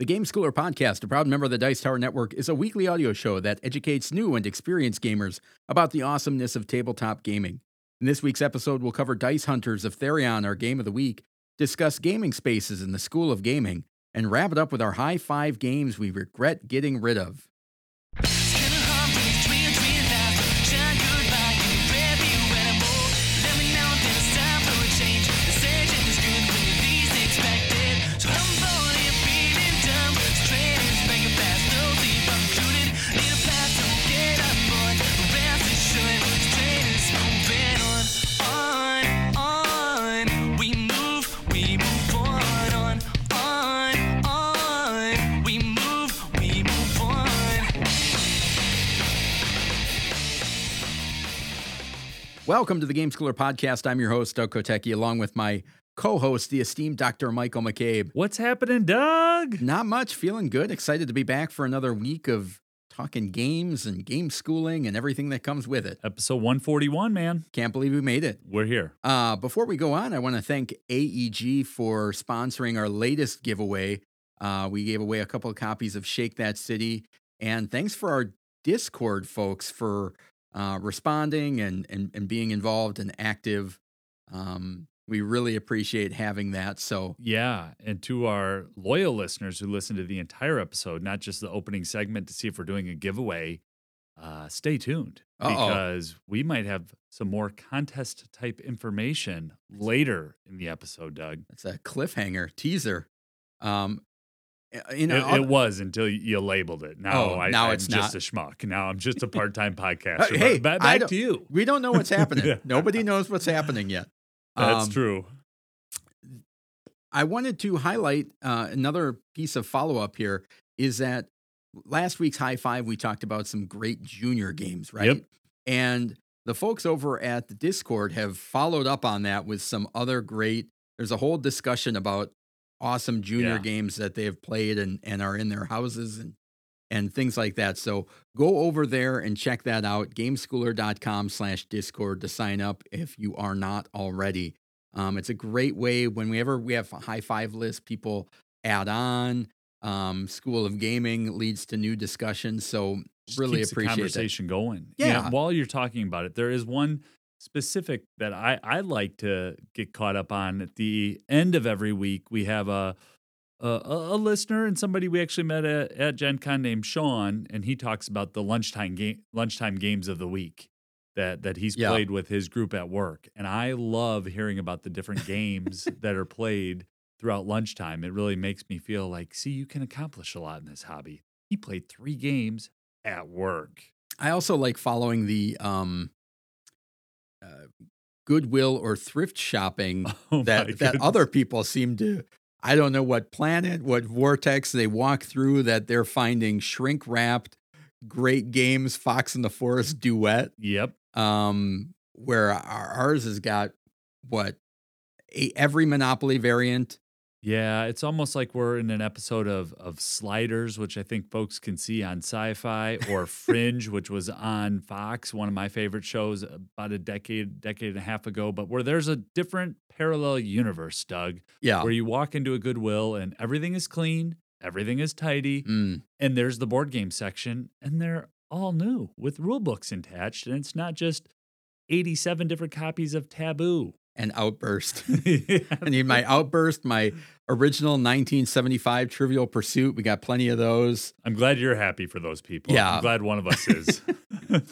The Game Schooler Podcast, a proud member of the Dice Tower Network, is a weekly audio show that educates new and experienced gamers about the awesomeness of tabletop gaming. In this week's episode, we'll cover Dice Hunters of Therion, our game of the week, discuss gaming spaces in the School of Gaming, and wrap it up with our high five games we regret getting rid of. Welcome to the Game Schooler Podcast. I'm your host, Doug Kotecki, along with my co host, the esteemed Dr. Michael McCabe. What's happening, Doug? Not much. Feeling good. Excited to be back for another week of talking games and game schooling and everything that comes with it. Episode 141, man. Can't believe we made it. We're here. Uh, before we go on, I want to thank AEG for sponsoring our latest giveaway. Uh, we gave away a couple of copies of Shake That City. And thanks for our Discord folks for uh, responding and, and and being involved and active. Um, we really appreciate having that. So yeah, and to our loyal listeners who listen to the entire episode, not just the opening segment to see if we're doing a giveaway, uh, stay tuned Uh-oh. because we might have some more contest type information later in the episode. Doug, it's a cliffhanger teaser. Um, you know, it, it, was until you labeled it. Now, oh, I, now I'm it's just not. a schmuck. Now I'm just a part-time podcaster. hey, back, back to you. We don't know what's happening. Nobody knows what's happening yet. That's Um, true. I wanted to highlight uh, another piece of follow up here is that last week's high five, we talked about some great junior games, right? Yep. And the folks over at the Discord have followed up on that with some other great, there's a whole discussion about awesome junior Yeah. games that they have played and, and are in their houses and and things like that. So go over there and check that out. Gameschooler.com slash discord to sign up if you are not already. Um, it's a great way whenever we have a high five list, people add on. Um, School of Gaming leads to new discussions. So Just really keeps the appreciate that. conversation going. Yeah. while you're talking about it, there is one specific that I I like to get caught up on. At the end of every week, we have a a, a listener and somebody we actually met at, at Gen Con named Sean, and he talks about the lunchtime game lunchtime games of the week that that he's Yeah. played with his group at work. And I love hearing about the different games that are played throughout lunchtime. It really makes me feel like, see, you can accomplish a lot in this hobby. He played three games at work. I also like following the um, Goodwill or thrift shopping Oh that that other people seem to. I don't know what planet, what vortex they walk through that they're finding shrink wrapped great games. Fox in the Forest duet, Yep. um, where our, ours has got what a, every Monopoly variant. Yeah, it's almost like we're in an episode of of Sliders, which I think folks can see on Sci-Fi, or Fringe, which was on Fox, one of my favorite shows about a decade, decade and a half ago. But where there's a different parallel universe, Doug, Yeah. where you walk into a Goodwill and everything is clean, everything is tidy, Mm. and there's the board game section, and they're all new with rule books attached, and it's not just 87 different copies of Taboo. And outburst. I need my outburst, my original 1975 Trivial Pursuit. We got plenty of those. I'm glad you're happy for those people. Yeah. I'm glad one of us is.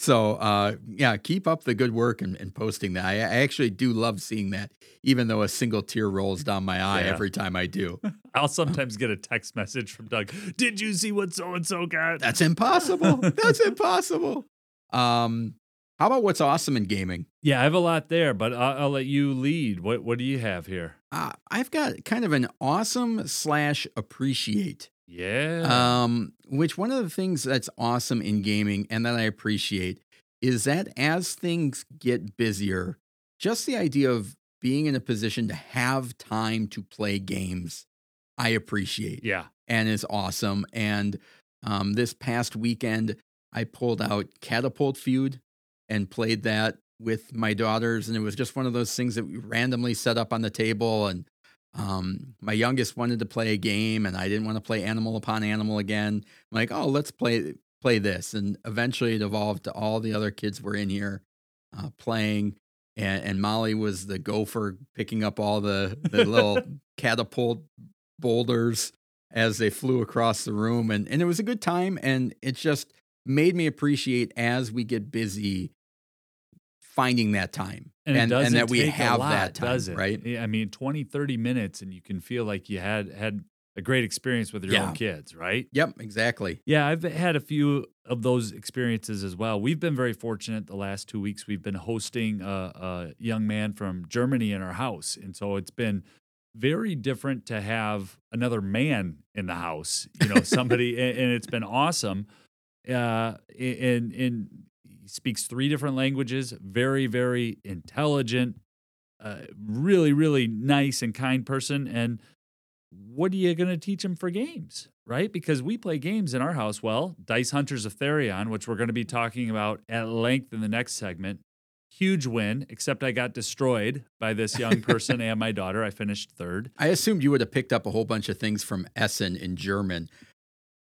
So, uh, yeah, keep up the good work and, and posting that. I, I actually do love seeing that, even though a single tear rolls down my eye Yeah. every time I do. I'll sometimes get a text message from Doug. Did you see what so and so got? That's impossible. That's impossible. Um, how about what's awesome in gaming? yeah, I have a lot there, but I'll, I'll let you lead. What What do you have here? Uh, I've got kind of an awesome slash appreciate. Yeah. Um, which one of the things that's awesome in gaming and that I appreciate is that as things get busier, just the idea of being in a position to have time to play games, I appreciate yeah. and is awesome. And um, this past weekend, I pulled out Catapult Feud and played that with my daughters, and it was just one of those things that we randomly set up on the table and Um, my youngest wanted to play a game, and I didn't want to play Animal Upon Animal again. I'm like, oh, let's play play this, and eventually it evolved to all the other kids were in here uh, playing, and, and Molly was the gopher picking up all the the little catapult boulders as they flew across the room, and and it was a good time, and it just made me appreciate as we get busy finding that time And, and and that we have lot, that time right I mean, 20, 30 minutes and you can feel like you had had a great experience with your Yeah. own kids, right? yep exactly Yeah, I've had a few of those experiences as well. We've been very fortunate the last two weeks. We've been hosting a, a young man from Germany in our house. And so it's been very different to have another man in the house, you know, somebody, and, and it's been awesome. Uh, and, and speaks three different languages, very, very intelligent, uh, really, really nice and kind person. And what are you going to teach him for games, right? Because we play games in our house. Well, Dice Hunters of Therion, which we're going to be talking about at length in the next segment. Huge win, except I got destroyed by this young person and my daughter. I finished third. I assumed you would have picked up a whole bunch of things from Essen in German,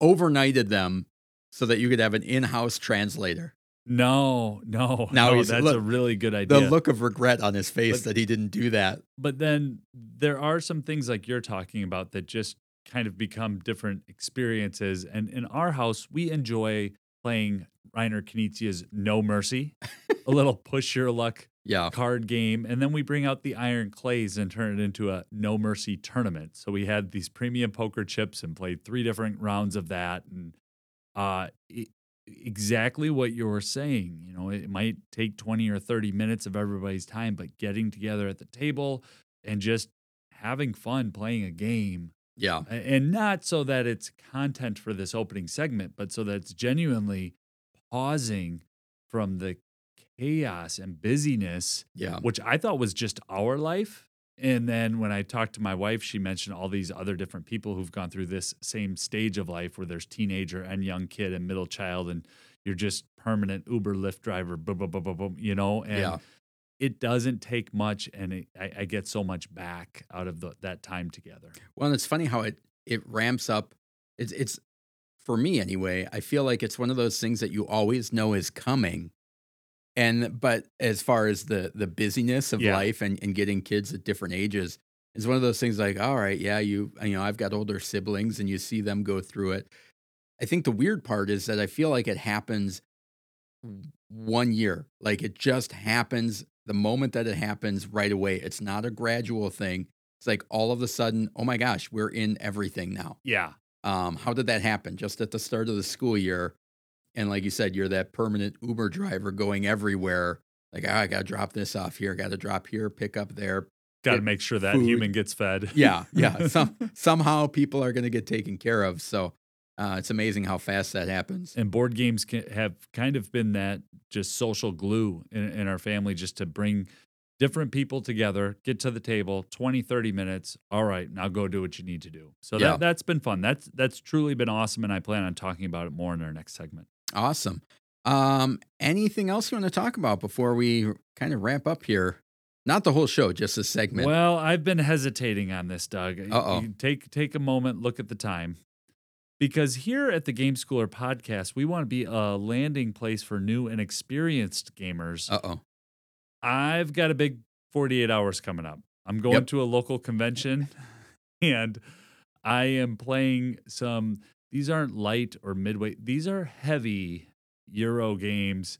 overnighted them so that you could have an in-house translator. No, no, Now no, that's look, a really good idea. The look of regret on his face But- that he didn't do that. but then there are some things like you're talking about that just kind of become different experiences. And in our house, we enjoy playing Reiner Knizia's No Mercy, a little push your luck Yeah. card game. And then we bring out the iron clays and turn it into a No Mercy tournament. So we had these premium poker chips and played three different rounds of that. And uh, it, exactly what you're saying. You know, it might take 20 or 30 minutes of everybody's time, but getting together at the table and just having fun playing a game. Yeah. And not so that it's content for this opening segment, but so that it's genuinely pausing from the chaos and busyness, Yeah. which I thought was just our life. And then when I talked to my wife, she mentioned all these other different people who've gone through this same stage of life where there's teenager and young kid and middle child, and you're just permanent Uber, Lyft driver, boom, boom, boom, boom, boom, you know? And Yeah. it doesn't take much, and it, I, I get so much back out of the, that time together. Well, and it's funny how it it ramps up. It's it's for me anyway. I feel like it's one of those things that you always know is coming. And but as far as the the busyness of Yeah. life and, and getting kids at different ages is one of those things like, all right, yeah, you you know, I've got older siblings and you see them go through it. I think the weird part is that I feel like it happens one year. Like it just happens the moment that it happens right away. It's not a gradual thing. It's like all of a sudden, oh my gosh, we're in everything now. Yeah. Um, how did that happen? Just at the start of the school year. And like you said, you're that permanent Uber driver going everywhere. Like, "Ah, I got to drop this off here, got to drop here, pick up there. Got to make sure that food. human gets fed. Yeah, yeah. Some, somehow people are going to get taken care of. So uh, it's amazing how fast that happens. and board games can, have kind of been that just social glue in, in our family just to bring different people together get to the table 20 30 minutes all right now go do what you need to do so Yeah. that, that's been fun that's that's truly been awesome and i plan on talking about it more in our next segment Awesome. Um, anything else you want to talk about before we kind of wrap up here? Not the whole show, just a segment. well i've been hesitating on this doug Uh-oh. Take take a moment look at the time because here at the game schooler podcast we want to be a landing place for new and experienced gamers Uh oh. I've got a big 48 hours coming up. I'm going Yep. to a local convention and I am playing some, these aren't light or midweight, these are heavy Euro games.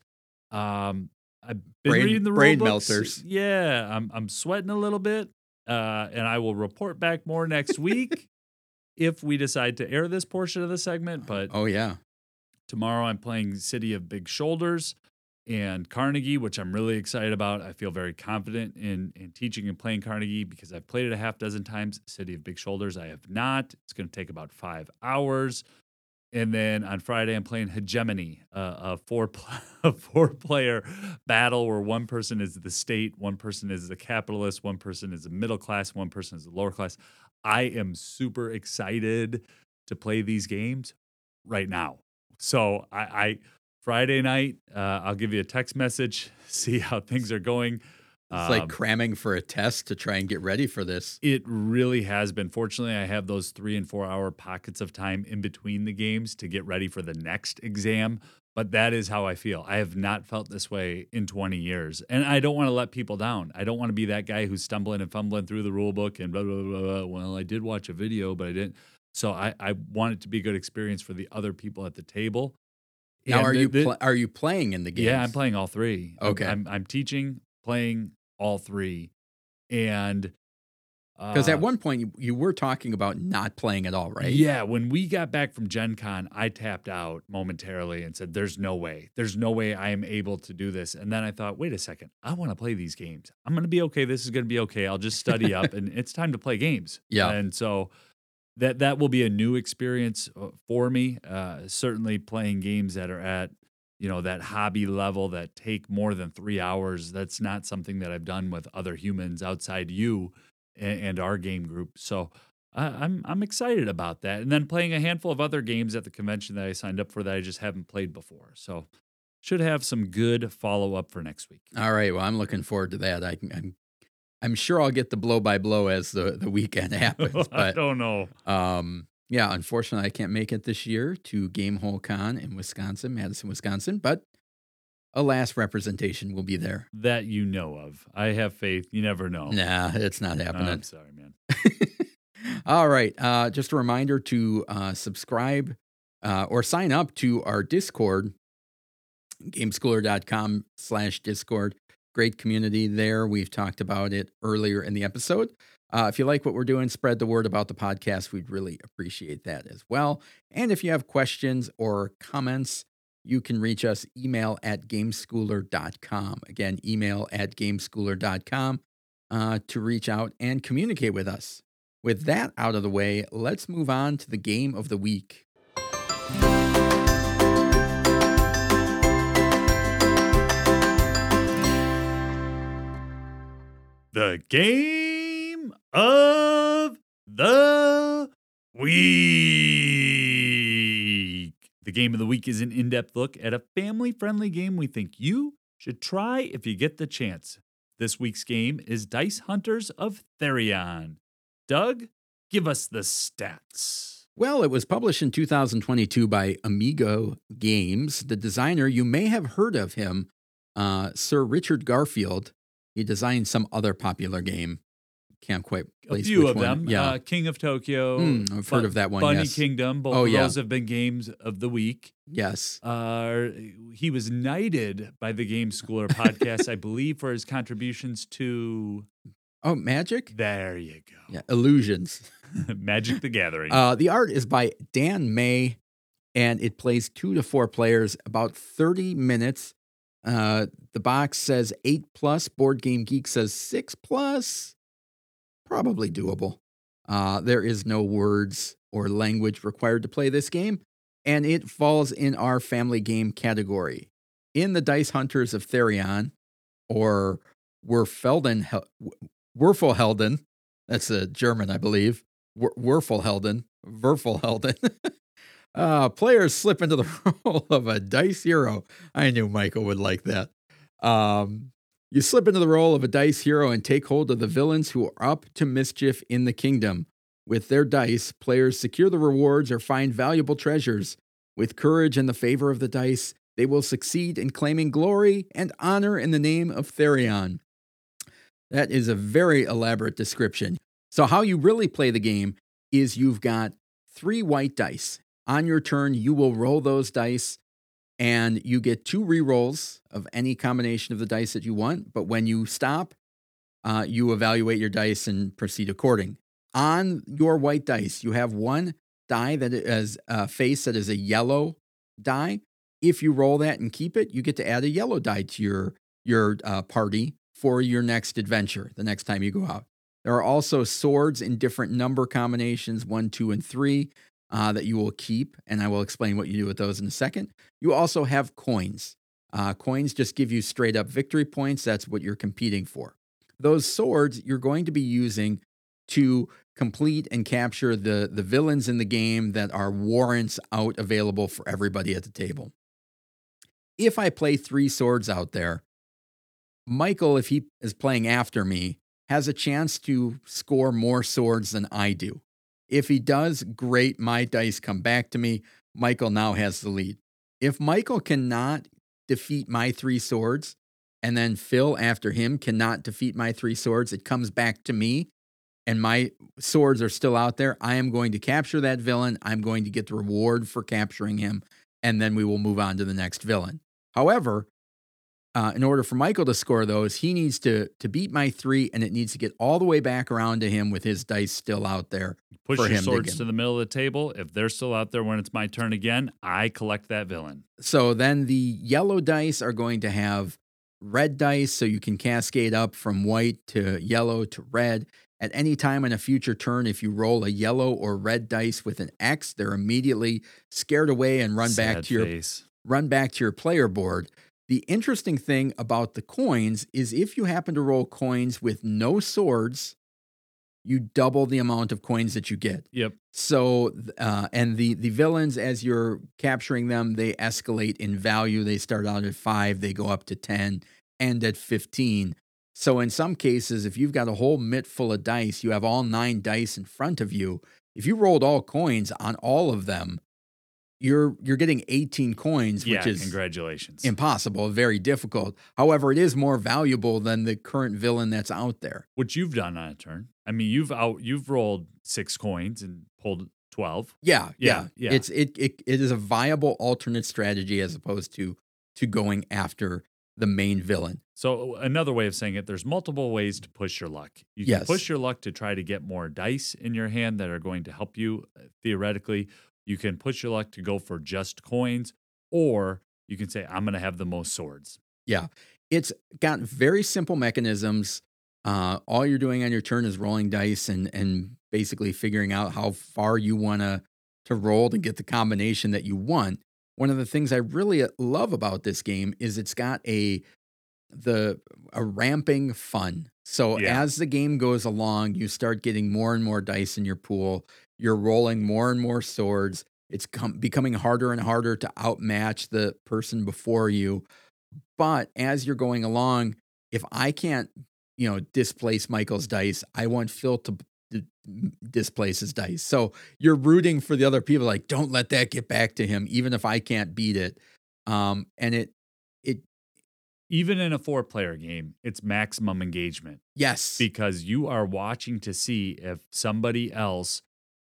Um, I've been Brain- reading the brain books. melters. Yeah, I'm, I'm sweating a little bit. Uh, and I will report back more next week if we decide to air this portion of the segment. But Oh yeah. Tomorrow I'm playing City of Big Shoulders and Carnegie, which I'm really excited about. I feel very confident in in teaching and playing Carnegie because I've played it a half dozen times. City of Big Shoulders, I have not. It's going to take about five hours. And then on Friday, I'm playing Hegemony, uh, a four pl- a four player battle where one person is the state, one person is the capitalist, one person is the middle class, one person is the lower class. I am super excited to play these games right now. So I, I Friday night, uh, I'll give you a text message, see how things are going. It's like Um, cramming for a test to try and get ready for this. It really has been. Fortunately, I have those three and four hour pockets of time in between the games to get ready for the next exam. But that is how I feel. I have not felt this way in 20 years. And I don't want to let people down. I don't want to be that guy who's stumbling and fumbling through the rule book and blah, blah, blah, blah. Well, I did watch a video, but I didn't. So I, I want it to be a good experience for the other people at the table. Now, And are the- you pl- are you playing in the game? yeah, I'm playing all three. I'm- Okay. I'm, I'm teaching, playing all three. And because uh, at one point you, you were talking about not playing at all, right? Yeah, when we got back from Gen Con, I tapped out momentarily and said, There's no way. There's no way I am able to do this. And then I thought, wait a second, I want to play these games. I'm going to be okay. This is going to be okay. I'll just study up and it's time to play games. Yeah. And so that that will be a new experience uh, for me. Uh, certainly playing games that are at you know that hobby level that take more than three hours. That's not something that I've done with other humans outside you and, and our game group. So I, I'm I'm excited about that. And then playing a handful of other games at the convention that I signed up for that I just haven't played before. So should have some good follow up for next week. All right. Well, I'm looking forward to that. I can, I'm sure I'll get the blow by blow as the the weekend happens. But I don't know. um, yeah, unfortunately, I can't make it this year to Gamehole Con in Wisconsin, Madison, Wisconsin. But alas, representation will be there. That you know of. I have faith. You never know. Nah, it's not happening. I'm sorry, man. All right. Uh, just a reminder to uh, subscribe uh, or sign up to our Discord, gameschooler.com slash Discord. Great community there. We've talked about it earlier in the episode. Uh, if you like what we're doing, spread the word about the podcast. We'd really appreciate that as well. And if you have questions or comments, you can reach us email at gameschooler.com. Again, email at gameschooler.com uh, to reach out and communicate with us. With that out of the way, let's move on to the game of the week. The game of the week. The game of the week is an in depth look at a family friendly game we think you should try if you get the chance. This week's game is Dice Hunters of Therion. Doug, give us the stats. Well, it was published in 2022 by Amigo Games. The designer, you may have heard of him, uh, Sir Richard Garfield. He designed some other popular game. Can't quite A few of one. them. Yeah, Uh, King of Tokyo. Hmm, I've heard Bu- of that one, Bunny yes. Kingdom. Both Oh, yeah. those have been games of the week. yes. Uh, he was knighted by the Game Schooler podcast, I believe, for his contributions to. Oh, Magic? There you go. Yeah, Illusions. Magic the Gathering. Uh, the art is by Dan May, and it plays two to four players, about 30 minutes. Uh, the box says eight plus. Board Game Geek says six plus. Probably doable. Uh, there is no words or language required to play this game, and it falls in our family game category. In the Dice Hunters of Therion, or Werfelden, Werfelhelden, that's a German, I believe. Wer- Werfelhelden, Werfelhelden. uh, players slip into the role of a dice hero. I knew Michael would like that. Um, you slip into the role of a dice hero and take hold of the villains who are up to mischief in the kingdom. With their dice, players secure the rewards or find valuable treasures. With courage and the favor of the dice, they will succeed in claiming glory and honor in the name of Therion. That is a very elaborate description. So, how you really play the game is you've got three white dice. On your turn, you will roll those dice and you get two re-rolls of any combination of the dice that you want. But when you stop, uh, you evaluate your dice and proceed according. On your white dice, you have one die that is a face that is a yellow die. If you roll that and keep it, you get to add a yellow die to your your uh, party for your next adventure. The next time you go out, there are also swords in different number combinations one, two, and three uh, that you will keep, and I will explain what you do with those in a second. You also have coins. Uh, coins just give you straight up victory points. That's what you're competing for. Those swords you're going to be using to complete and capture the, the villains in the game that are warrants out available for everybody at the table. If I play three swords out there, Michael, if he is playing after me, has a chance to score more swords than I do. If he does, great. My dice come back to me. Michael now has the lead. If Michael cannot defeat my three swords, and then Phil after him cannot defeat my three swords, it comes back to me, and my swords are still out there. I am going to capture that villain. I'm going to get the reward for capturing him, and then we will move on to the next villain. However, uh, in order for Michael to score those, he needs to to beat my three, and it needs to get all the way back around to him with his dice still out there. Push for your him to swords get- to, the middle of the table. If they're still out there when it's my turn again, I collect that villain. So then the yellow dice are going to have red dice, so you can cascade up from white to yellow to red. At any time in a future turn, if you roll a yellow or red dice with an X, they're immediately scared away and run back Sad to your run back to your player board. The interesting thing about the coins is if you happen to roll coins with no swords, you double the amount of coins that you get. Yep. So, uh, and the the villains, as you're capturing them, they escalate in value. They start out at five, they go up to ten, and at fifteen. So, in some cases, if you've got a whole mitt full of dice, you have all nine dice in front of you. If you rolled all coins on all of them, you're you're getting eighteen coins, Yeah. which is congratulations. impossible, very difficult. However, it is more valuable than the current villain that's out there. what you've done on a turn. I mean, you've out you've rolled six coins and pulled twelve. Yeah, Yeah, yeah, yeah. It's it, it it is a viable alternate strategy as opposed to to going after the main villain. So another way of saying it, there's multiple ways to push your luck. You can Yes. push your luck to try to get more dice in your hand that are going to help you uh, theoretically. You can push your luck to go for just coins, or you can say, I'm going to have the most swords. Yeah. It's got very simple mechanisms. Uh, all you're doing on your turn is rolling dice and and basically figuring out how far you want to to roll to get the combination that you want. One of the things I really uh, love about this game is it's got a the a ramping fun. So Yeah. as the game goes along, you start getting more and more dice in your pool. You're rolling more and more swords. It's com- becoming harder and harder to outmatch the person before you. But as you're going along, if I can't, you know, displace Michael's dice, I want Phil to d- displace his dice. So you're rooting for the other people, like, don't let that get back to him, even if I can't beat it. Um, and it, it, Even in a four player game, it's maximum engagement yes, because you are watching to see if somebody else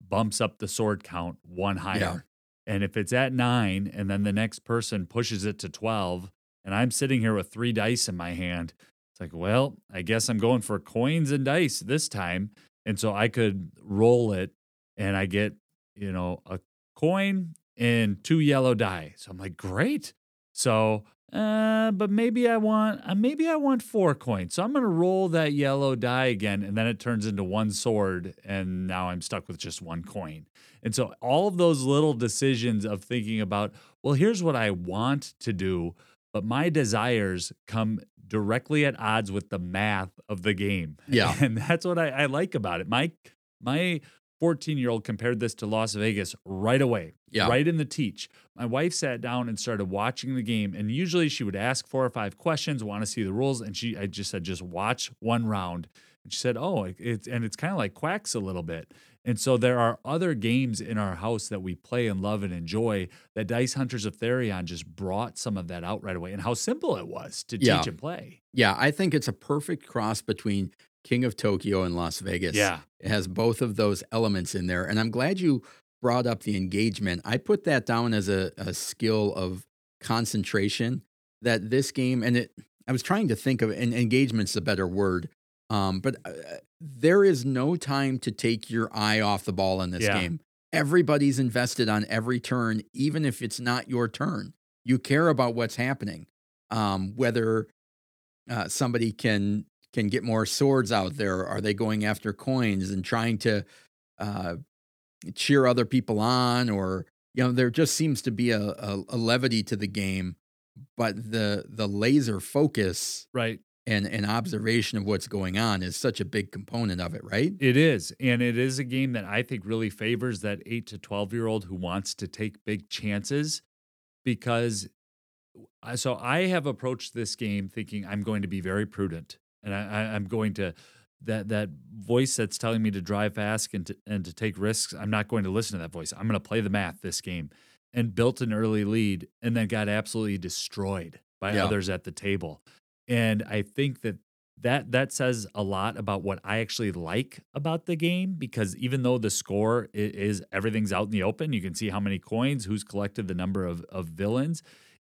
bumps up the sword count one higher. And if it's at nine and then the next person pushes it to 12, and I'm sitting here with three dice in my hand, it's like, well, I guess I'm going for coins and dice this time. And so I could roll it and I get, you know, a coin and two yellow die. So I'm like, great. So, uh, but maybe I want, uh, maybe I want four coins. So I'm going to roll that yellow die again. And then it turns into one sword. And now I'm stuck with just one coin. And so all of those little decisions of thinking about, well, here's what I want to do, but my desires come directly at odds with the math of the game. Yeah. And that's what I, I like about it. My my 14 year old compared this to Las Vegas right away, Yeah. right in the teach. My wife sat down and started watching the game. And usually she would ask four or five questions, want to see the rules. And she I just said, just watch one round. And she said, Oh, it- it's and it's kind of like quacks a little bit. And so there are other games in our house that we play and love and enjoy that Dice Hunters of Therion just brought some of that out right away and how simple it was to Yeah. teach and play. yeah. I think it's a perfect cross between King of Tokyo and Las Vegas. Yeah. It has both of those elements in there. And I'm glad you brought up the engagement. I put that down as a, a skill of concentration that this game, and it, I was trying to think of, and engagement's a better word. Um, but uh, there is no time to take your eye off the ball in this Yeah. game. Everybody's invested on every turn, even if it's not your turn. You care about what's happening. Um, whether uh, somebody can can get more swords out there? Are they going after coins and trying to uh, cheer other people on? Or you know, there just seems to be a, a, a levity to the game, but the the laser focus Right. and and observation of what's going on is such a big component of it, right? It is. And it is a game that I think really favors that 8 to 12 year old who wants to take big chances because so I have approached this game thinking I'm going to be very prudent, and I, I, I'm going to that that voice that's telling me to drive fast and to, and to take risks. I'm not going to listen to that voice. I'm going to play the math this game, and built an early lead, and then got absolutely destroyed by Yeah. others at the table. And I think that that that says a lot about what I actually like about the game because even though the score i- is, everything's out in the open, you can see how many coins, who's collected the number of of villains.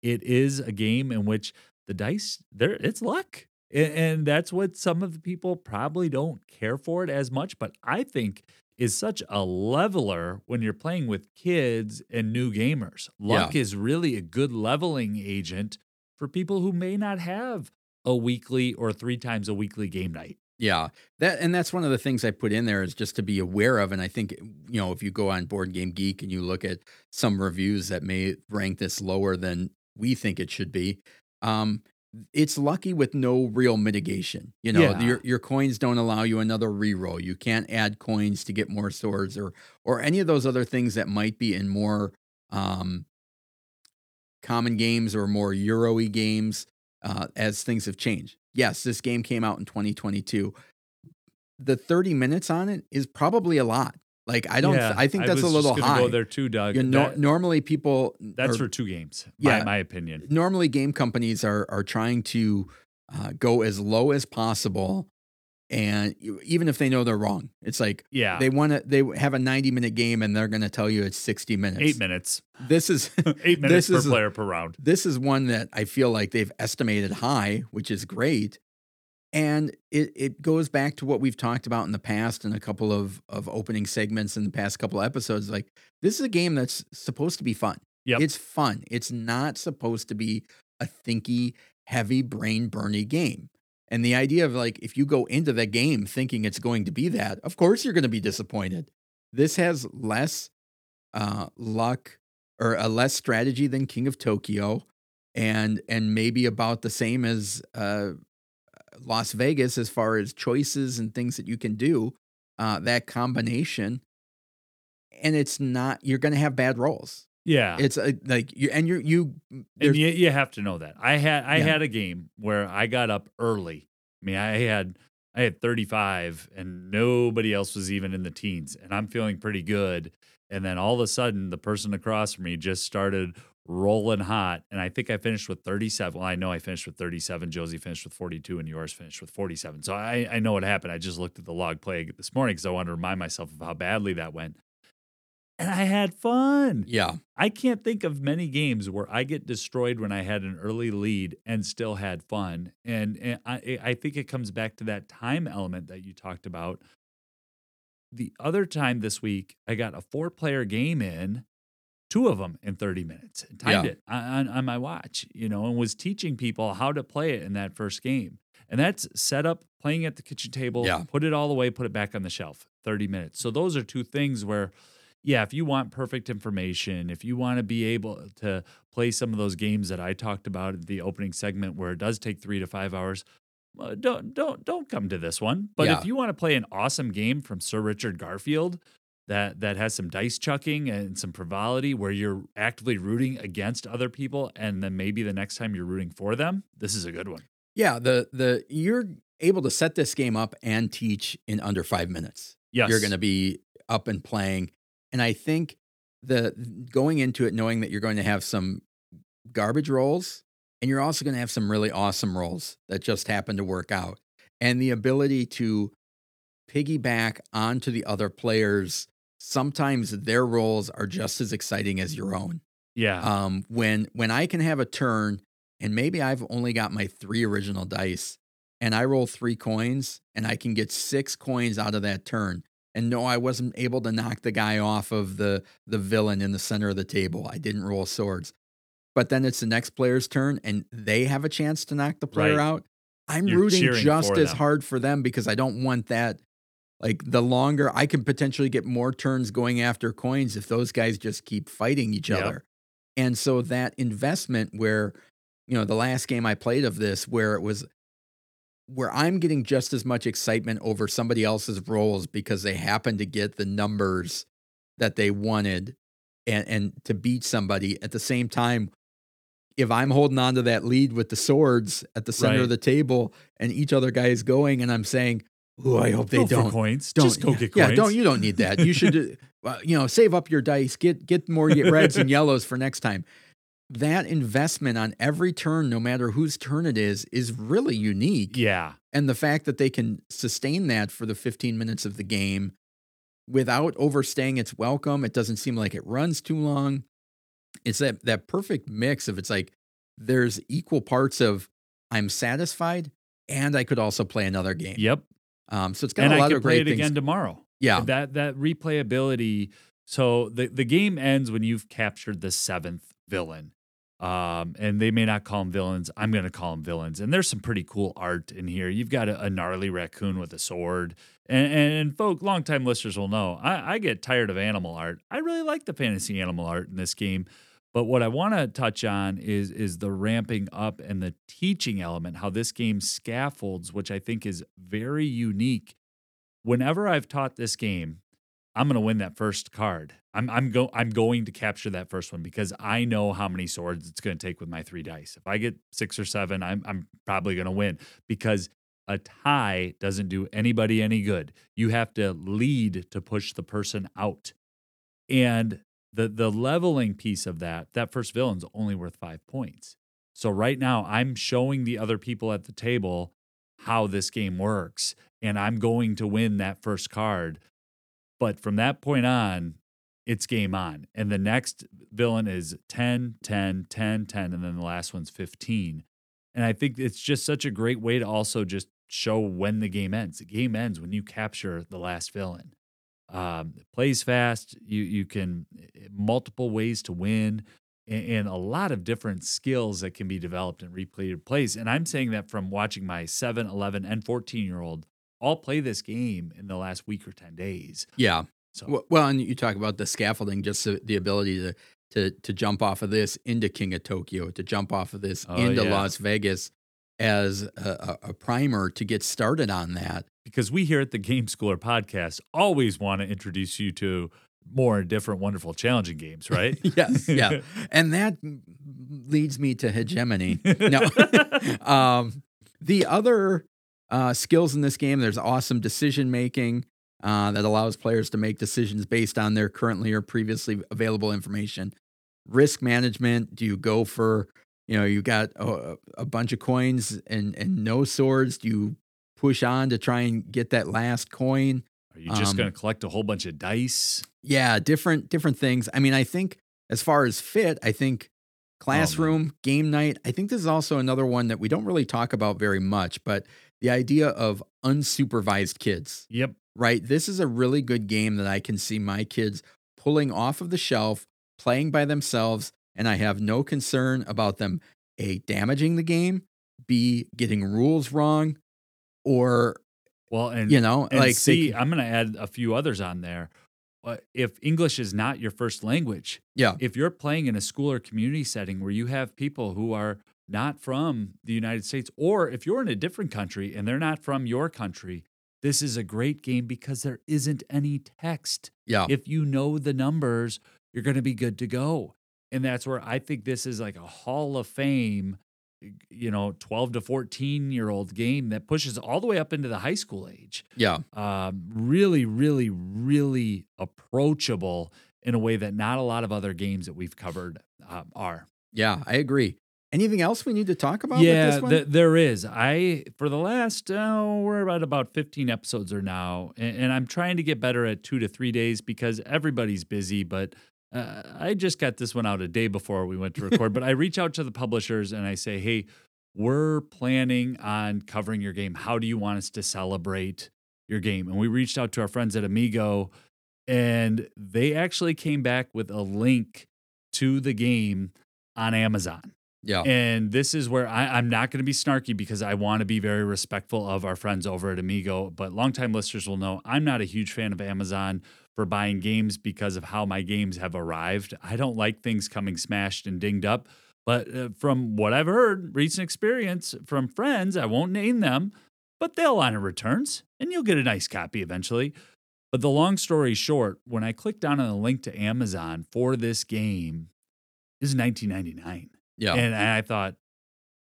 It is a game in which the dice there it's luck. And that's what some of the people probably don't care for it as much, but I think is such a leveler when you're playing with kids and new gamers. Luck is really a good leveling agent for people who may not have a weekly or three times a weekly game night. Yeah, that and that's one of the things I put in there is just to be aware of. And I think you know if you go on Board Game Geek and you look at some reviews that may rank this lower than we think it should be, um, it's lucky with no real mitigation. You know, Yeah. your your coins don't allow you another reroll. You can't add coins to get more swords or or any of those other things that might be in more um, common games or more Euro-y games uh, as things have changed. Yes, this game came out in 2022. The 30 minutes on it is probably a lot. Like I don't. Yeah, I think that's a was little high. Go there too, Doug. You know, That- normally people. that's or for two games. Yeah. my, my opinion. normally game companies are are trying to uh, go as low as possible, and even if they know they're wrong, it's like Yeah, they want to. They have a 90 minute game and they're going to tell you it's 60 minutes. eight minutes. This is eight minutes This per is- player per round. this is one that I feel like they've estimated high, which is great. And it, it goes back to what we've talked about in the past in a couple of, of opening segments in the past couple of episodes. Like, this is a game that's supposed to be fun. Yep. It's fun. It's not supposed to be a thinky, heavy brain burny game. And the idea of like, if you go into the game thinking it's going to be that, of course you're going to be disappointed. This has less uh, luck or a less strategy than King of Tokyo, and and maybe about the same as uh, Las Vegas as far as choices and things that you can do. Uh, that combination, and it's not you're going to have bad rolls. Yeah, It's uh like you and you you and you, you have to know that. I had I Yeah. had a game where I got up early. I mean, I had I had 35 and nobody else was even in the teens and I'm feeling pretty good. And then all of a sudden the person across from me just started rolling hot and I think I finished with 37. Well, I know I finished with 37. Josie finished with 42 and yours finished with 47. So I I know what happened. I just looked at the log play this morning cuz I wanted to remind myself of how badly that went. And I had fun. yeah I can't think of many games where I get destroyed when I had an early lead and still had fun. And, and I, eh, I think it comes back to that time element that you talked about. The other time this week, I got a four player game in, two of them in 30 minutes, and timed Yeah. it on, on, my watch, you know, and was teaching people how to play it in that first game. And that's set up playing at the kitchen table, Yeah. put it all away, put it back on the shelf, 30 minutes. So those are two things where yeah, if you want perfect information, if you want to be able to play some of those games that I talked about at the opening segment where it does take three to five hours, uh, don't don't don't come to this one. But Yeah. if you want to play an awesome game from Sir Richard Garfield that that has some dice chucking and some frivolity where you're actively rooting against other people and then maybe the next time you're rooting for them, this is a good one. yeah the the you're able to set this game up and teach in under five minutes. Yes. you're going to be up and playing. And I think the going into it knowing that you're going to have some garbage rolls and you're also going to have some really awesome rolls that just happen to work out. And the ability to piggyback onto the other players, sometimes their roles are just as exciting as your own. Yeah. Um, when when I can have a turn and maybe I've only got my three original dice and I roll three coins and I can get six coins out of that turn. And no, I wasn't able to knock the guy off of the the villain in the center of the table. I didn't roll swords. But then it's the next player's turn and they have a chance to knock the player Right. out. I'm You're rooting just as hard for them because I don't want that like the longer I can potentially get more turns going after coins if those guys just keep fighting each Yep. other. And so that investment where, you know, the last game I played of this, where it was where I'm getting just as much excitement over somebody else's rolls because they happen to get the numbers that they wanted and, and to beat somebody at the same time. if I'm holding on to that lead with the swords at the center Right. of the table and each other guy is going and I'm saying, "Oh, I hope they Go don't coins. don't Just go yeah, get yeah, don't you don't need that. You should uh, you know, save up your dice, get get more reds and yellows for next time. That investment on every turn, no matter whose turn it is, is really unique. Yeah. And the fact that they can sustain that for the 15 minutes of the game without overstaying its welcome, it doesn't seem like it runs too long. It's that that perfect mix of it's like there's equal parts of I'm satisfied and I could also play another game. Yep. Um, so it's got And a I lot could of play it things. again tomorrow. yeah, That that replayability. So the the game ends when you've captured the seventh villain. Um, and they may not call them villains. I'm going to call them villains. And there's some pretty cool art in here. You've got a, a gnarly raccoon with a sword. And, and folk, longtime listeners will know, I, I get tired of animal art. I really like the fantasy animal art in this game. But what I want to touch on is is the ramping up and the teaching element, how this game scaffolds, which I think is very unique. Whenever I've taught this game, I'm going to win that first card. I'm I'm go I'm going to capture that first one because I know how many swords it's going to take with my three dice. If I get 6 or 7, I'm I'm probably going to win because a tie doesn't do anybody any good. You have to lead to push the person out. And the the leveling piece of that, that first villain's only worth 5 points. So right now I'm showing the other people at the table how this game works and I'm going to win that first card. But from that point on, it's game on. And the next villain is 10, 10, 10, 10, and then the last one's 15. And I think it's just such a great way to also just show when the game ends. The game ends when you capture the last villain. Um, plays fast. You you can eh, multiple ways to win, and, and a lot of different skills that can be developed in replayed plays. And I'm saying that from watching my 7, 11, and 14 year old all play this game in the last week or 10 days. yeah. So Well, and you talk about the scaffolding, just the, ability to to to jump off of this into King of Tokyo, to jump off of this Oh, into yeah. Las Vegas as a, a primer to get started on that. Because we here at the Game Schooler podcast always want to introduce you to more different, wonderful, challenging games, right? yes, yeah, and that leads me to hegemony. No, um, the other uh, skills in this game, there's awesome decision making uh, that allows players to make decisions based on their currently or previously available information. Risk management. Do you go for, you know, you got a, a bunch of coins and and no swords? Do you push on to try and get that last coin? Are you just Um, going to collect a whole bunch of dice? Yeah, different different things. I mean, I think as far as fit, I think classroom, game night, I think this is also another one that we don't really talk about very much, but the idea of unsupervised kids, Yep. right? This is a really good game that I can see my kids pulling off of the shelf, playing by themselves, and I have no concern about them A damaging the game, B getting rules wrong, or Well, and you know, and like see, can- I'm going to add a few others on there. Uh, if English is not your first language, yeah, if you're playing in a school or community setting where you have people who are not from the United States, or if you're in a different country and they're not from your country, this is a great game because there isn't any text. yeah, If you know the numbers, you're going to be good to go. And that's where I think this is like a Hall of Fame, you know, 12 to 14 year old game that pushes all the way up into the high school age yeah. um, really, really, really approachable in a way that not a lot of other games that we've covered um, are. Yeah, I agree. Anything else we need to talk about? with yeah, this one? th- there is. I for the last oh, we're at about fifteen episodes or now, and, and I'm trying to get better at two to three days because everybody's busy. But uh, I just got this one out a day before we went to record. but I reach out to the publishers and I say, hey, we're planning on covering your game. How do you want us to celebrate your game? And we reached out to our friends at Amigo, and they actually came back with a link to the game on Amazon. yeah, And this is where I, I'm not going to be snarky because I want to be very respectful of our friends over at Amigo. But longtime listeners will know I'm not a huge fan of Amazon for buying games because of how my games have arrived. I don't like things coming smashed and dinged up. But uh, from what I've heard, recent experience from friends, I won't name them, but they'll honor returns and you'll get a nice copy eventually. But the long story short, when I clicked down on a link to Amazon for this game, this is 1999. Yeah. And I thought,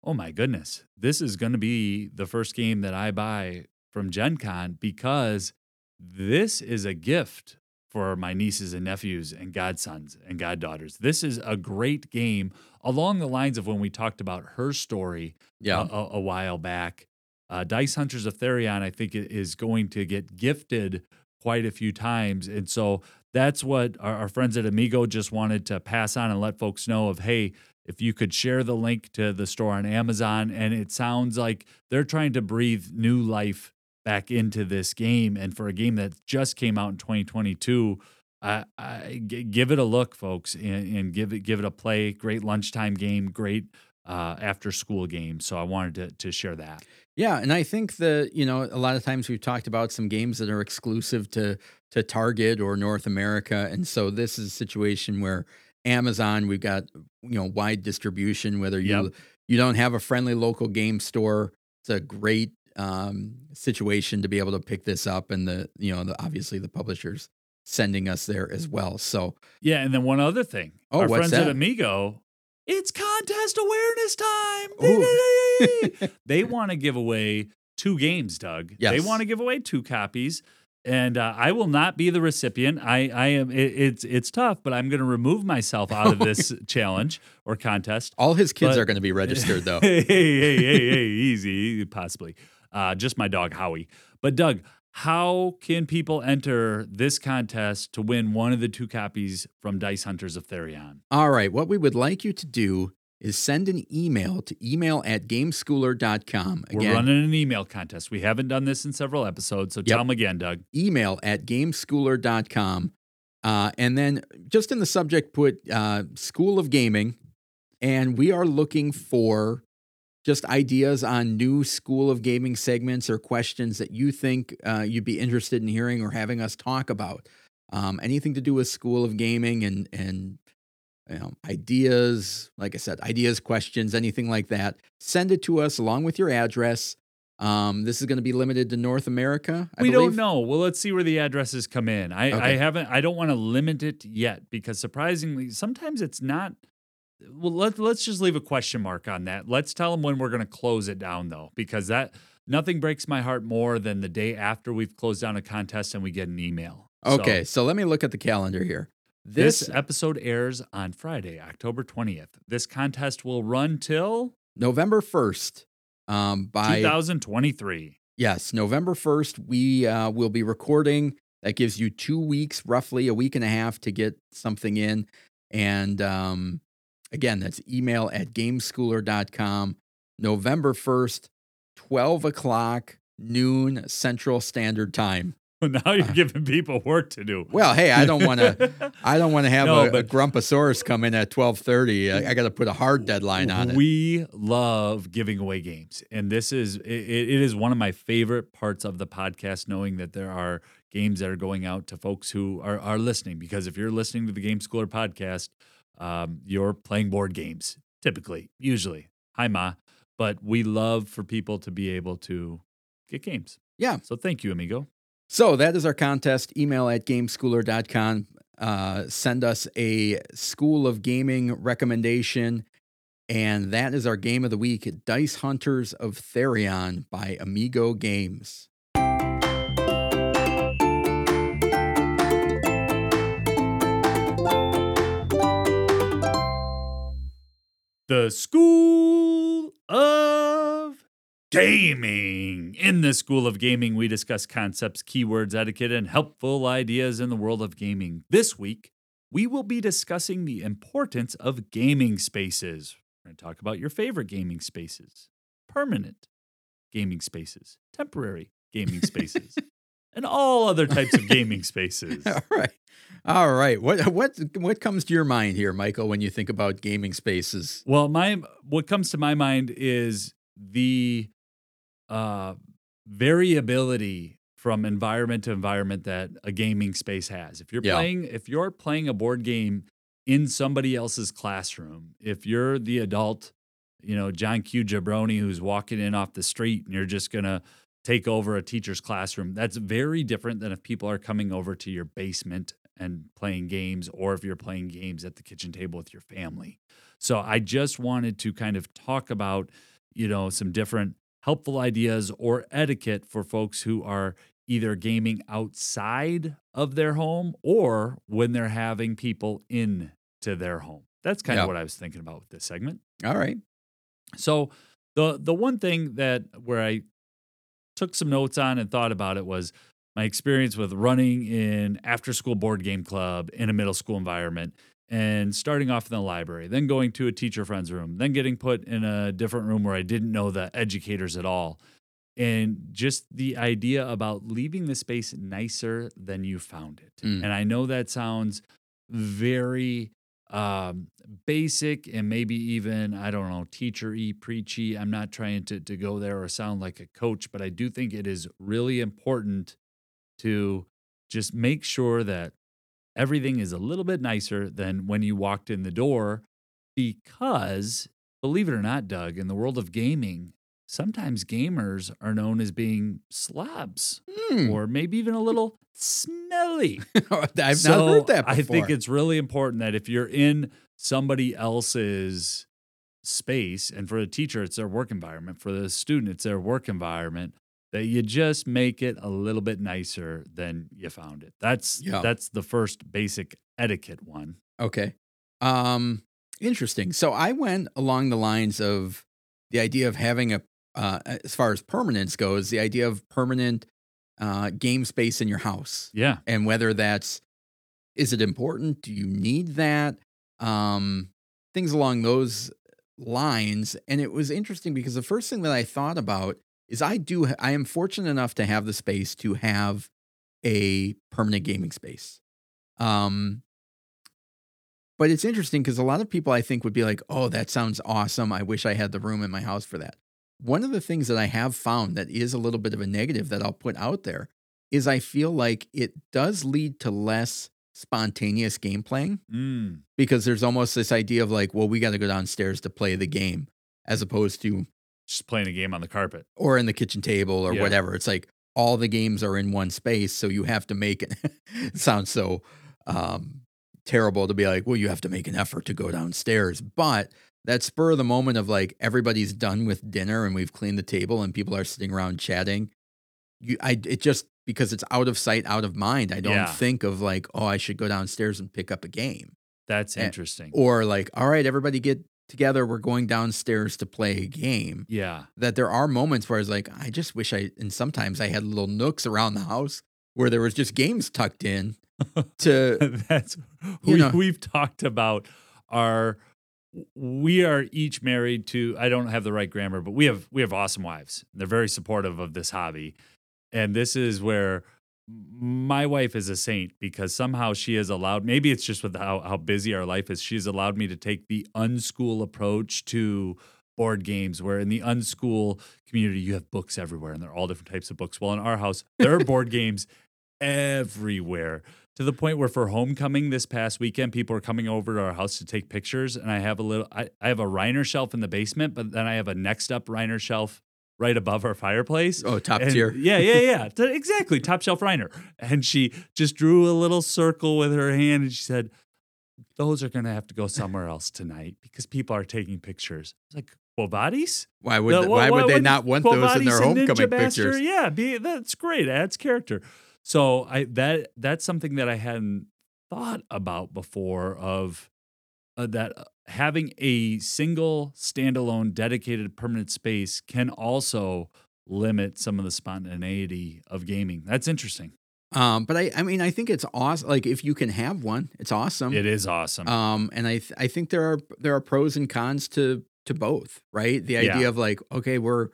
oh my goodness, this is going to be the first game that I buy from Gen Con because this is a gift for my nieces and nephews and godsons and goddaughters. This is a great game along the lines of when we talked about her story yeah. a, a, a while back. Uh, Dice Hunters of Therion, I think, is going to get gifted quite a few times. And so that's what our, our, friends at Amigo just wanted to pass on and let folks know of hey, if you could share the link to the store on Amazon. And it sounds like they're trying to breathe new life back into this game. And for a game that just came out in 2022, uh, I, give it a look, folks, and, and, give it give it a play. Great lunchtime game, great uh, after school game. So I wanted to to share that. Yeah, and I think that you know a lot of times we've talked about some games that are exclusive to to Target or North America, and so this is a situation where Amazon we've got you know wide distribution. Whether you yep. you don't have a friendly local game store, it's a great um, situation to be able to pick this up, and the you know the, obviously the publishers sending us there as well. So yeah, and then one other thing, oh, our friends that? at Amigo it's contest awareness time. they want to give away two games, Doug. Yes. They want to give away two copies. And uh, I will not be the recipient. I, I am. It, it's it's tough, but I'm going to remove myself out of this challenge or contest. All his kids but, are going to be registered, though. hey, hey, hey, hey, easy, possibly. Uh, just my dog Howie. But Doug, how can people enter this contest to win one of the two copies from Dice Hunters of Therion? All right. What we would like you to do is send an email to email at gameschooler.com. Again, We're running an email contest. We haven't done this in several episodes, so tell them again, Doug. Email at gameschooler.com. Uh, and then just in the subject, put uh, School of Gaming. And we are looking for just ideas on new School of Gaming segments or questions that you think uh, you'd be interested in hearing or having us talk about. Um, anything to do with School of Gaming and and you know, ideas, like I said, ideas, questions, anything like that. Send it to us along with your address. Um, this is going to be limited to North America. I we believe. don't know. Well, let's see where the addresses come in. I, okay. I haven't. I don't want to limit it yet because surprisingly, sometimes it's not well let, let's just leave a question mark on that. Let's tell them when we're going to close it down though because that nothing breaks my heart more than the day after we've closed down a contest and we get an email. Okay so, so let me look at the calendar here. This, this episode airs on friday october 20th this contest will run till november 1st um, by 2023 yes november 1st we uh, will be recording. That gives you two weeks roughly a week and a half to get something in. And um, Again, that's email at gameschooler.com. November 1st, 12 o'clock, noon Central Standard Time. Well, now you're uh, giving people work to do. Well, hey, I don't want to. I don't want to have no, a, a Grumposaurus come in at twelve thirty. I, I got to put a hard deadline on it. We love giving away games, and this is it, it is one of my favorite parts of the podcast. Knowing that there are games that are going out to folks who are are listening, because if you're listening to the Game Schooler podcast, um, you're playing board games, typically, usually. Hi, Ma. But we love for people to be able to get games. Yeah. So thank you, amigo. So that is our contest. Email at gameschooler.com. Uh, send us a School of Gaming recommendation. And that is our game of the week Dice Hunters of Therion by Amigo Games. The School of Gaming. In the School of Gaming, we discuss concepts, keywords, etiquette, and helpful ideas in the world of gaming. This week, we will be discussing the importance of gaming spaces. We're going to talk about your favorite gaming spaces, permanent gaming spaces, temporary gaming spaces, and all other types of gaming spaces. all right. All right. What what what comes to your mind here, Michael, when you think about gaming spaces? Well, my what comes to my mind is the uh, variability from environment to environment that a gaming space has. If you're yeah. playing if you're playing a board game in somebody else's classroom, if you're the adult, you know, John Q. Jabroni who's walking in off the street and you're just gonna take over a teacher's classroom, that's very different than if people are coming over to your basement and playing games, or if you're playing games at the kitchen table with your family. So I just wanted to kind of talk about, you know, some different helpful ideas or etiquette for folks who are either gaming outside of their home or when they're having people in to their home. That's kind Yeah. of what I was thinking about with this segment. All right. So the the one thing that where I took some notes on and thought about it was my experience with running in after school board game club in a middle school environment and starting off in the library, then going to a teacher friend's room, then getting put in a different room where I didn't know the educators at all. And just the idea about leaving the space nicer than you found it. Mm. And I know that sounds very um, basic and maybe even I don't know teacher teachery, preachy. I'm not trying to to go there or sound like a coach, but I do think it is really important to just make sure that everything is a little bit nicer than when you walked in the door, because believe it or not, Doug, in the world of gaming. Sometimes gamers are known as being slobs Hmm. or maybe even a little smelly. I've So not heard that before. I think it's really important that if you're in somebody else's space, and for the teacher, it's their work environment, for the student, it's their work environment, that you just make it a little bit nicer than you found it. That's Yeah. that's the first basic etiquette one. Okay. Um, interesting. So I went along the lines of the idea of having a, uh, as far as permanence goes, the idea of permanent uh, game space in your house, Yeah. and whether that's is it important? Do you need that? Um, things along those lines. And it was interesting because the first thing that I thought about is I do I am fortunate enough to have the space to have a permanent gaming space. Um, but it's interesting because a lot of people I think would be like, oh, that sounds awesome. I wish I had the room in my house for that. One of the things that I have found that is a little bit of a negative that I'll put out there is I feel like it does lead to less spontaneous game playing Mm. because there's almost this idea of like, well, we got to go downstairs to play the game as opposed to Just playing a game on the carpet. or in the kitchen table or Yeah. whatever. It's like all the games are in one space, so you have to make it. it sounds so um, terrible to be like, well, you have to make an effort to go downstairs, but that spur of the moment of like everybody's done with dinner and we've cleaned the table and people are sitting around chatting. You, I, it just because it's out of sight, out of mind. I don't Yeah. think of like, oh, I should go downstairs and pick up a game That's Eh, interesting. or like, all right, everybody get together. We're going downstairs to play a game yeah. that there are moments where I was like, I just wish I, and sometimes I had little nooks around the house where there was just games tucked in to, That's we, know. we've talked about our we are each married to I don't have the right grammar, but we have we have awesome wives. They're very supportive of this hobby. And this is where my wife is a saint because somehow she has allowed maybe it's just with how, how busy our life is, she's allowed me to take the unschool approach to board games where in the unschool community you have books everywhere and they're all different types of books. Well in our house, there are board games everywhere to the point where for homecoming this past weekend, people are coming over to our house to take pictures. And I have a little, I, I have a Reiner shelf in the basement, but then I have a next up Reiner shelf right above our fireplace. oh, top And- tier. Yeah, yeah, yeah. Exactly. Top shelf Reiner. And she just drew a little circle with her hand and she said, Those are going to have to go somewhere else tonight because people are taking pictures. I was like, Quo Vadis? Why would, The- why wha- would they not want those in their homecoming pictures? Yeah, be, that's great. Adds character. So I that that's something that I hadn't thought about before of uh, that uh, having a single standalone dedicated permanent space can also limit some of the spontaneity of gaming. That's interesting. Um, but I, I mean, I think it's awesome. Like if you can have one, it's awesome. It is awesome. Um, and I, th- I think there are, there are pros and cons to, to both, right? The idea Yeah. of like, okay, we're,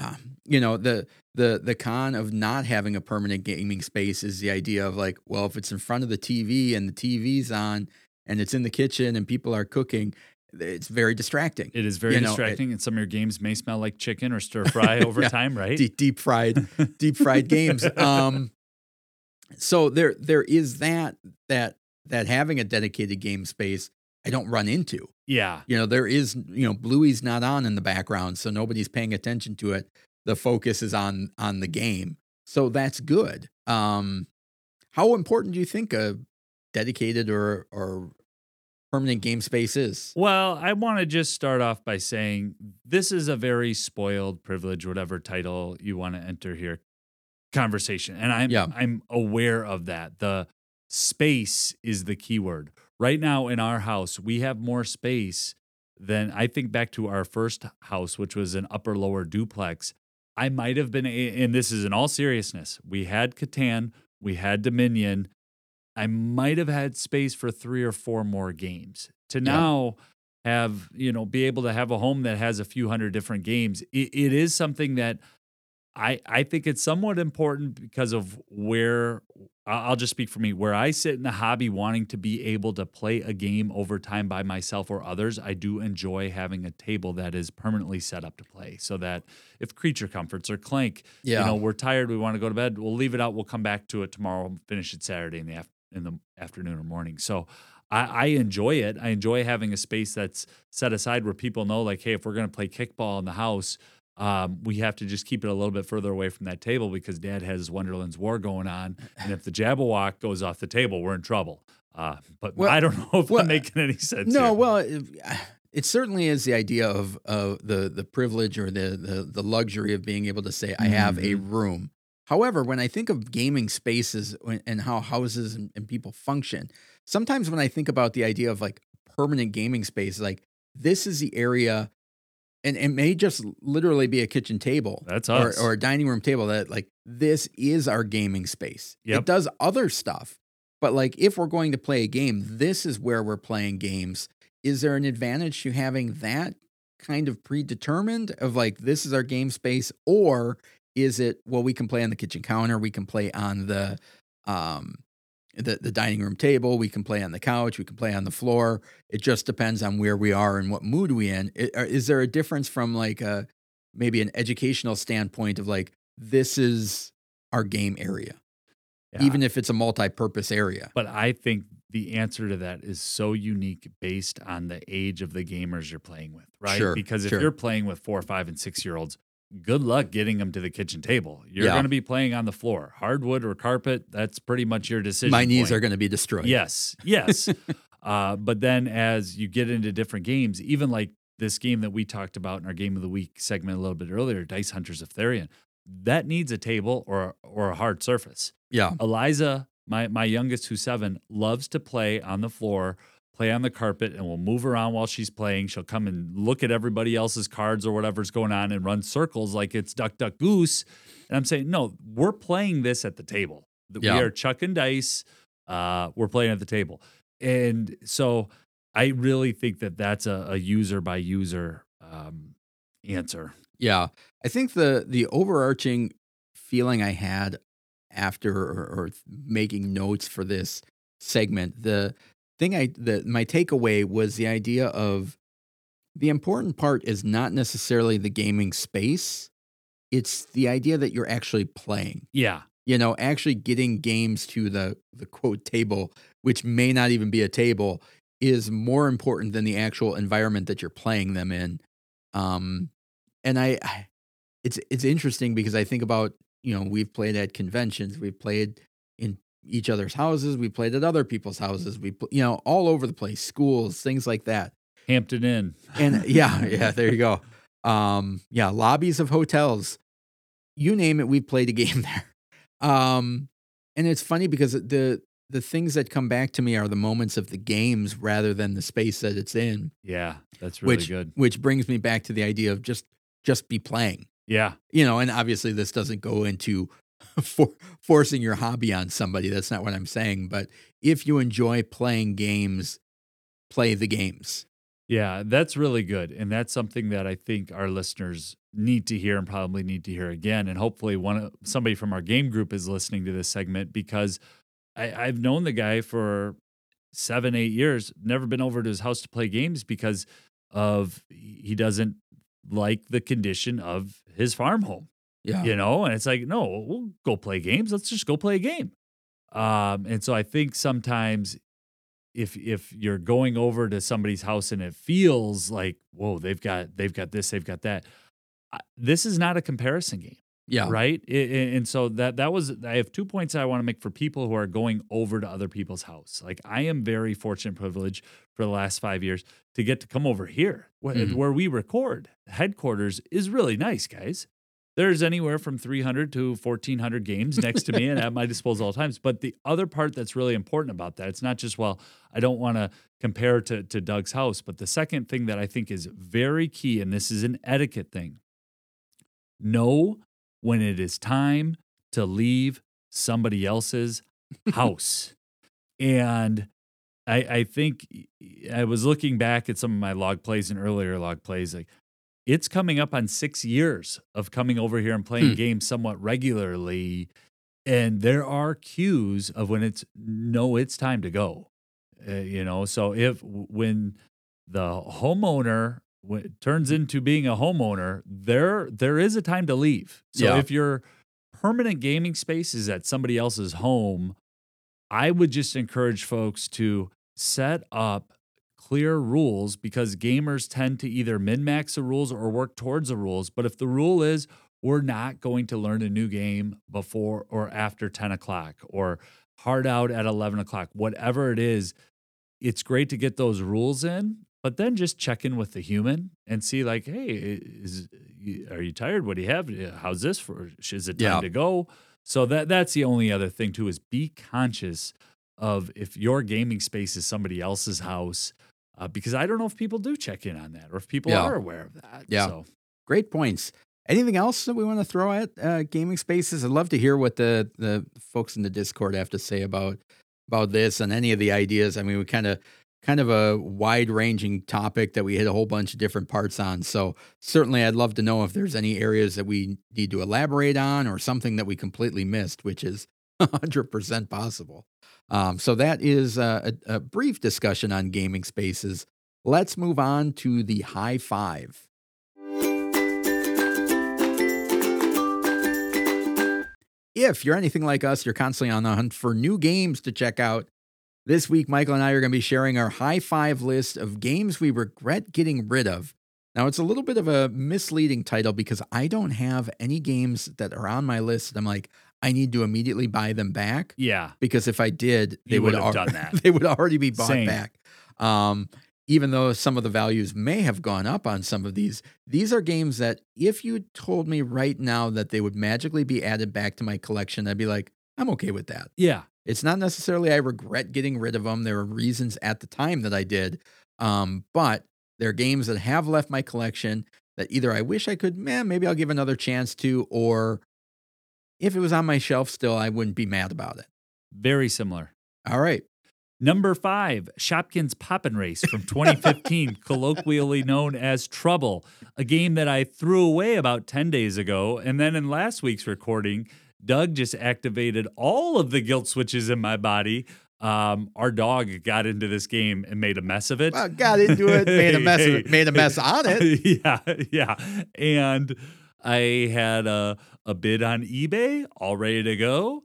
um, you know, the, the, the con of not having a permanent gaming space is the idea of like, well, if it's in front of the TV and the TV's on and it's in the kitchen and people are cooking, it's very distracting. it is very you know, it- distracting, and some of your games may smell like chicken or stir fry over Yeah. time, right? deep, deep fried, deep fried games. Um, so there, there is that, that, that having a dedicated game space, I don't run into. yeah, You know, there is, you know, Bluey's not on in the background, so nobody's paying attention to it. The focus is on on the game. So that's good. Um how important do you think a dedicated or or permanent game space is. Well, I want to just start off by saying this is a very spoiled privilege, whatever title you want to enter here, conversation. And I'm Yeah. I'm aware of that. The space is the key word. Right now in our house, we have more space than I think back to our first house, which was an upper lower duplex. I might have been, and this is in all seriousness, we had Catan, we had Dominion. I might have had space for three or four more games. To Yeah. now have, you know, be able to have a home that has a few hundred different games, it, it is something that I I think it's somewhat important because of where I'll just speak for me. Where I sit in the hobby, wanting to be able to play a game over time by myself or others, I do enjoy having a table that is permanently set up to play. So that if creature comforts or clank, Yeah. you know, we're tired, we want to go to bed, we'll leave it out. We'll come back to it tomorrow, finish it Saturday in the af- in the afternoon or morning. So. I, I enjoy it. I enjoy having a space that's set aside where people know, like, hey, if we're going to play kickball in the house, um, we have to just keep it a little bit further away from that table because dad has Wonderland's War going on. And if the Jabberwock goes off the table, we're in trouble. Uh, but Well- I don't know if well, I'm making any sense. No, here. well, it, it certainly is the idea of of the the privilege or the the the luxury of being able to say I have a Mm-hmm. room. However, when I think of gaming spaces and- and how houses and, and people function, sometimes when I think about the idea of like permanent gaming space, like this is the area, and it may just literally be a kitchen table. That's or, us. or a dining room table that like this is our gaming space. Yep. It does other stuff, but like if we're going to play a game, this is where we're playing games. Is there an advantage to having that kind of predetermined of like this is our game space, or is it well we can play on the kitchen counter, we can play on the um the, the dining room table, we can play on the couch, we can play on the floor. It just depends on where we are and what mood we in. Are- uh, Is there a difference from like a maybe an educational standpoint of like this is our game area, Yeah. even if it's a multi-purpose area? But I think the answer to that is so unique based on the age of the gamers you're playing with, right? Sure, because if sure. you're playing with four, five, and six year olds, good luck getting them to the kitchen table. You're Yeah. going to be playing on the floor, hardwood or carpet. That's pretty much your decision. My knees point. are going to be destroyed. Yes, yes. uh, but then as you get into different games, even like this game that we talked about in our game of the week segment a little bit earlier, Dice Hunters of Therion, that needs a table or or a hard surface. yeah, Eliza, my my youngest who's seven, loves to play on the floor, play on the carpet, and we'll move around while she's playing. She'll come and look at everybody else's cards or whatever's going on and run circles like it's duck duck goose. And I'm saying, no, we're playing this at the table. Yeah. We are chucking dice. Uh, we're playing at the table, and so I really think that that's a, a user by user um, answer. yeah. I think the the overarching feeling I had after or, or making notes for this segment, the thing I the my takeaway was the idea of the important part is not necessarily the gaming space. It's the idea that you're actually playing. Yeah, you know, actually getting games to the the quote table, which may not even be a table, is more important than the actual environment that you're playing them in. Um, and I, I it's it's interesting because I think about you know we've played at conventions, we've played in each other's houses, we played at other people's houses, we you know all over the place, schools, things like that. Hampton Inn. And yeah, yeah, there you go. Um, yeah, lobbies of hotels, you name it, we've played a game there. Um, and it's funny because the the things that come back to me are the moments of the games rather than the space that it's in, Yeah, that's really which good. which brings me back to the idea of just just be playing. Yeah, You know, and obviously this doesn't go into for, forcing your hobby on somebody. That's not what I'm saying. But if you enjoy playing games, play the games. Yeah, that's really good. And that's something that I think our listeners need to hear and probably need to hear again. And hopefully one somebody from our game group is listening to this segment because I, I've known the guy for seven, eight years, never been over to his house to play games because of he doesn't like the condition of his farm home Yeah. you know and it's like no we'll go play games let's just go play a game um and so i think sometimes if if you're going over to somebody's house and it feels like whoa they've got they've got this they've got that I- this is not a comparison game Yeah. right I- I- and so that that was i have two points i want to make for people who are going over to other people's house like i am very fortunate privileged for the last five years to get to come over here where, Mhm. where we record headquarters is really nice guys there's anywhere from 300 to 1400 games next to me and at my disposal all times but the other part that's really important about that it's not just well i don't want to compare to, to doug's house but the second thing that i think is very key and this is an etiquette thing know when it is time to leave somebody else's house. and I, I think I was looking back at some of my log plays and earlier log plays. Like it's coming up on six years of coming over here and playing Hmm. games somewhat regularly. And there are cues of when it's no, it's time to go. Uh, you know, so if when the homeowner w- turns into being a homeowner, there there is a time to leave. So Yeah. if your permanent gaming space is at somebody else's home, I would just encourage folks to set up clear rules because gamers tend to either min max the rules or work towards the rules. But if the rule is we're not going to learn a new game before or after 10 o'clock or hard out at 11 o'clock, whatever it is, it's great to get those rules in, but then just check in with the human and see, like, hey, is are you tired? What do you have? Uh, how's this for? Is it time Yeah. to go? So that that's the only other thing too is be conscious of if your gaming space is somebody else's house, uh, because I don't know if people do check in on that or if people Yeah. are aware of that. Yeah. So Great points. Anything else that we want to throw at uh, gaming spaces? I'd love to hear what the the folks in the Discord have to say about about this and any of the ideas. I mean, we kind of kind of a wide ranging topic that we hit a whole bunch of different parts on. So certainly, I'd love to know if there's any areas that we need to elaborate on or something that we completely missed, which is 100% possible. Um, so that is a, a, brief discussion on gaming spaces. Let's move on to the high five. If you're anything like us, you're constantly on the hunt for new games to check out. This week, Michael and I are going to be sharing our high five list of games we regret getting rid of. Now, it's a little bit of a misleading title because I don't have any games that are on my list I'm like, I need to immediately buy them back yeah, because if I did, they would have done that. they would already be bought Same. back. Um, even though some of the values may have gone up on some of these, these are games that if you told me right now that they would magically be added back to my collection, I'd be like, I'm okay with that. yeah, It's not necessarily I regret getting rid of them. There were reasons at the time that I did, um, but they're games that have left my collection that either I wish I could, man, maybe I'll give another chance to, or if it was on my shelf still, I wouldn't be mad about it. very similar. All right. Number five, Shopkins Poppin' Race from 2015, colloquially known as Trouble, a game that I threw away about 10 days ago. And then in last week's recording, Doug just activated all of the guilt switches in my body. Um, our dog got into this game and made a mess of it. Well, got into it, made a mess of it, made a mess on it. yeah, yeah. And I had a, a bid on eBay all ready to go.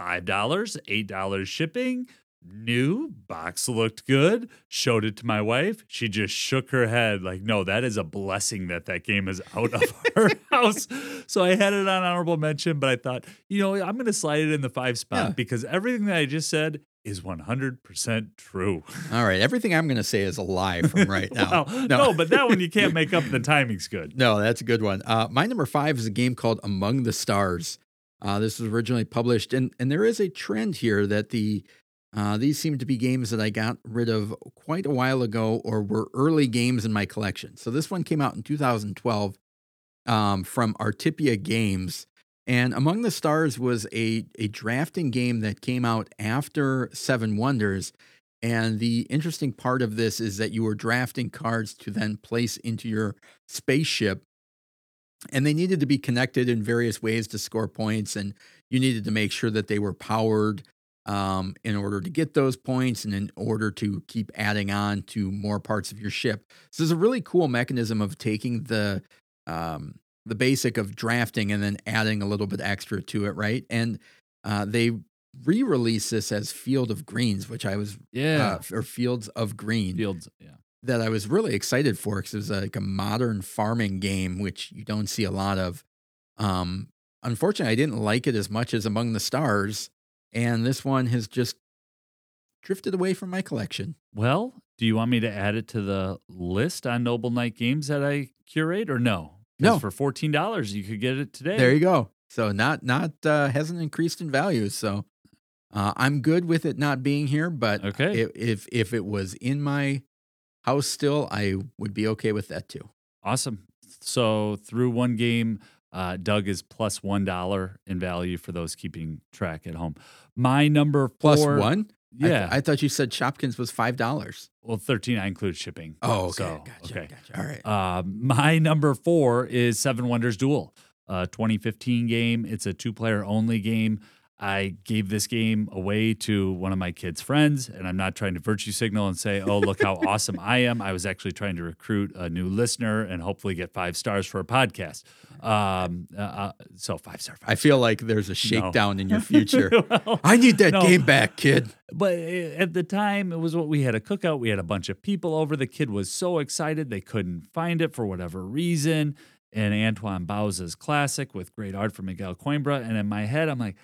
$5, $8 shipping. New box looked good. Showed it to my wife. She just shook her head like, "No, that is a blessing that that game is out of our house." So I had it on honorable mention, but I thought, you know, I'm going to slide it in the five spot Yeah. because everything that I just said is 100% true. All right. Everything I'm going to say is a lie from right now. Well, no. but that one you can't make up. The timing's good. No, that's a good one. Uh, my number five is a game called Among the Stars. Uh, this was originally published, and and there is a trend here that the uh, these seem to be games that I got rid of quite a while ago, or were early games in my collection. So this one came out in 2012 um, from Artipia Games, and Among the Stars was a a drafting game that came out after Seven Wonders. And the interesting part of this is that you were drafting cards to then place into your spaceship and they needed to be connected in various ways to score points and you needed to make sure that they were powered um, in order to get those points and in order to keep adding on to more parts of your ship so there's a really cool mechanism of taking the um, the basic of drafting and then adding a little bit extra to it right and uh, they re-released this as field of greens which i was Yeah. uh, or fields of green Fields. Yeah. that I was really excited for because it was like a modern farming game, which you don't see a lot of. Um, unfortunately, I didn't like it as much as Among the Stars, and this one has just drifted away from my collection. Well, do you want me to add it to the list on Noble Knight Games that I curate, or no? No. For fourteen dollars, you could get it today. There you go. So not not uh, hasn't increased in value. So uh, I'm good with it not being here. But Okay. if, if if it was in my house still, I would be okay with that too. Awesome. So through one game, uh, Doug is plus one dollar in value for those keeping track at home. My number four, Plus one. I th- yeah. I, thought you said Shopkins was five dollars. well, thirteen. I include shipping. Oh, okay, So, gotcha, okay. gotcha. All right. Uh, my number four is Seven Wonders Duel, a 2015 game. It's a two player only game. I gave this game away to one of my kids' friends, and I'm not trying to virtue signal and say, oh, look how awesome I am. I was actually trying to recruit a new listener and hopefully get five stars for a podcast. Um, uh, uh, so, five star. I feel like there's a shakedown in your future. Well, I need that No. game back, kid. but uh, at the time, it was what we had a cookout. We had a bunch of people over. The kid was so excited they couldn't find it for whatever reason. And Antoine Bauza's classic with great art from Miguel Coimbra. And in my head, I'm like,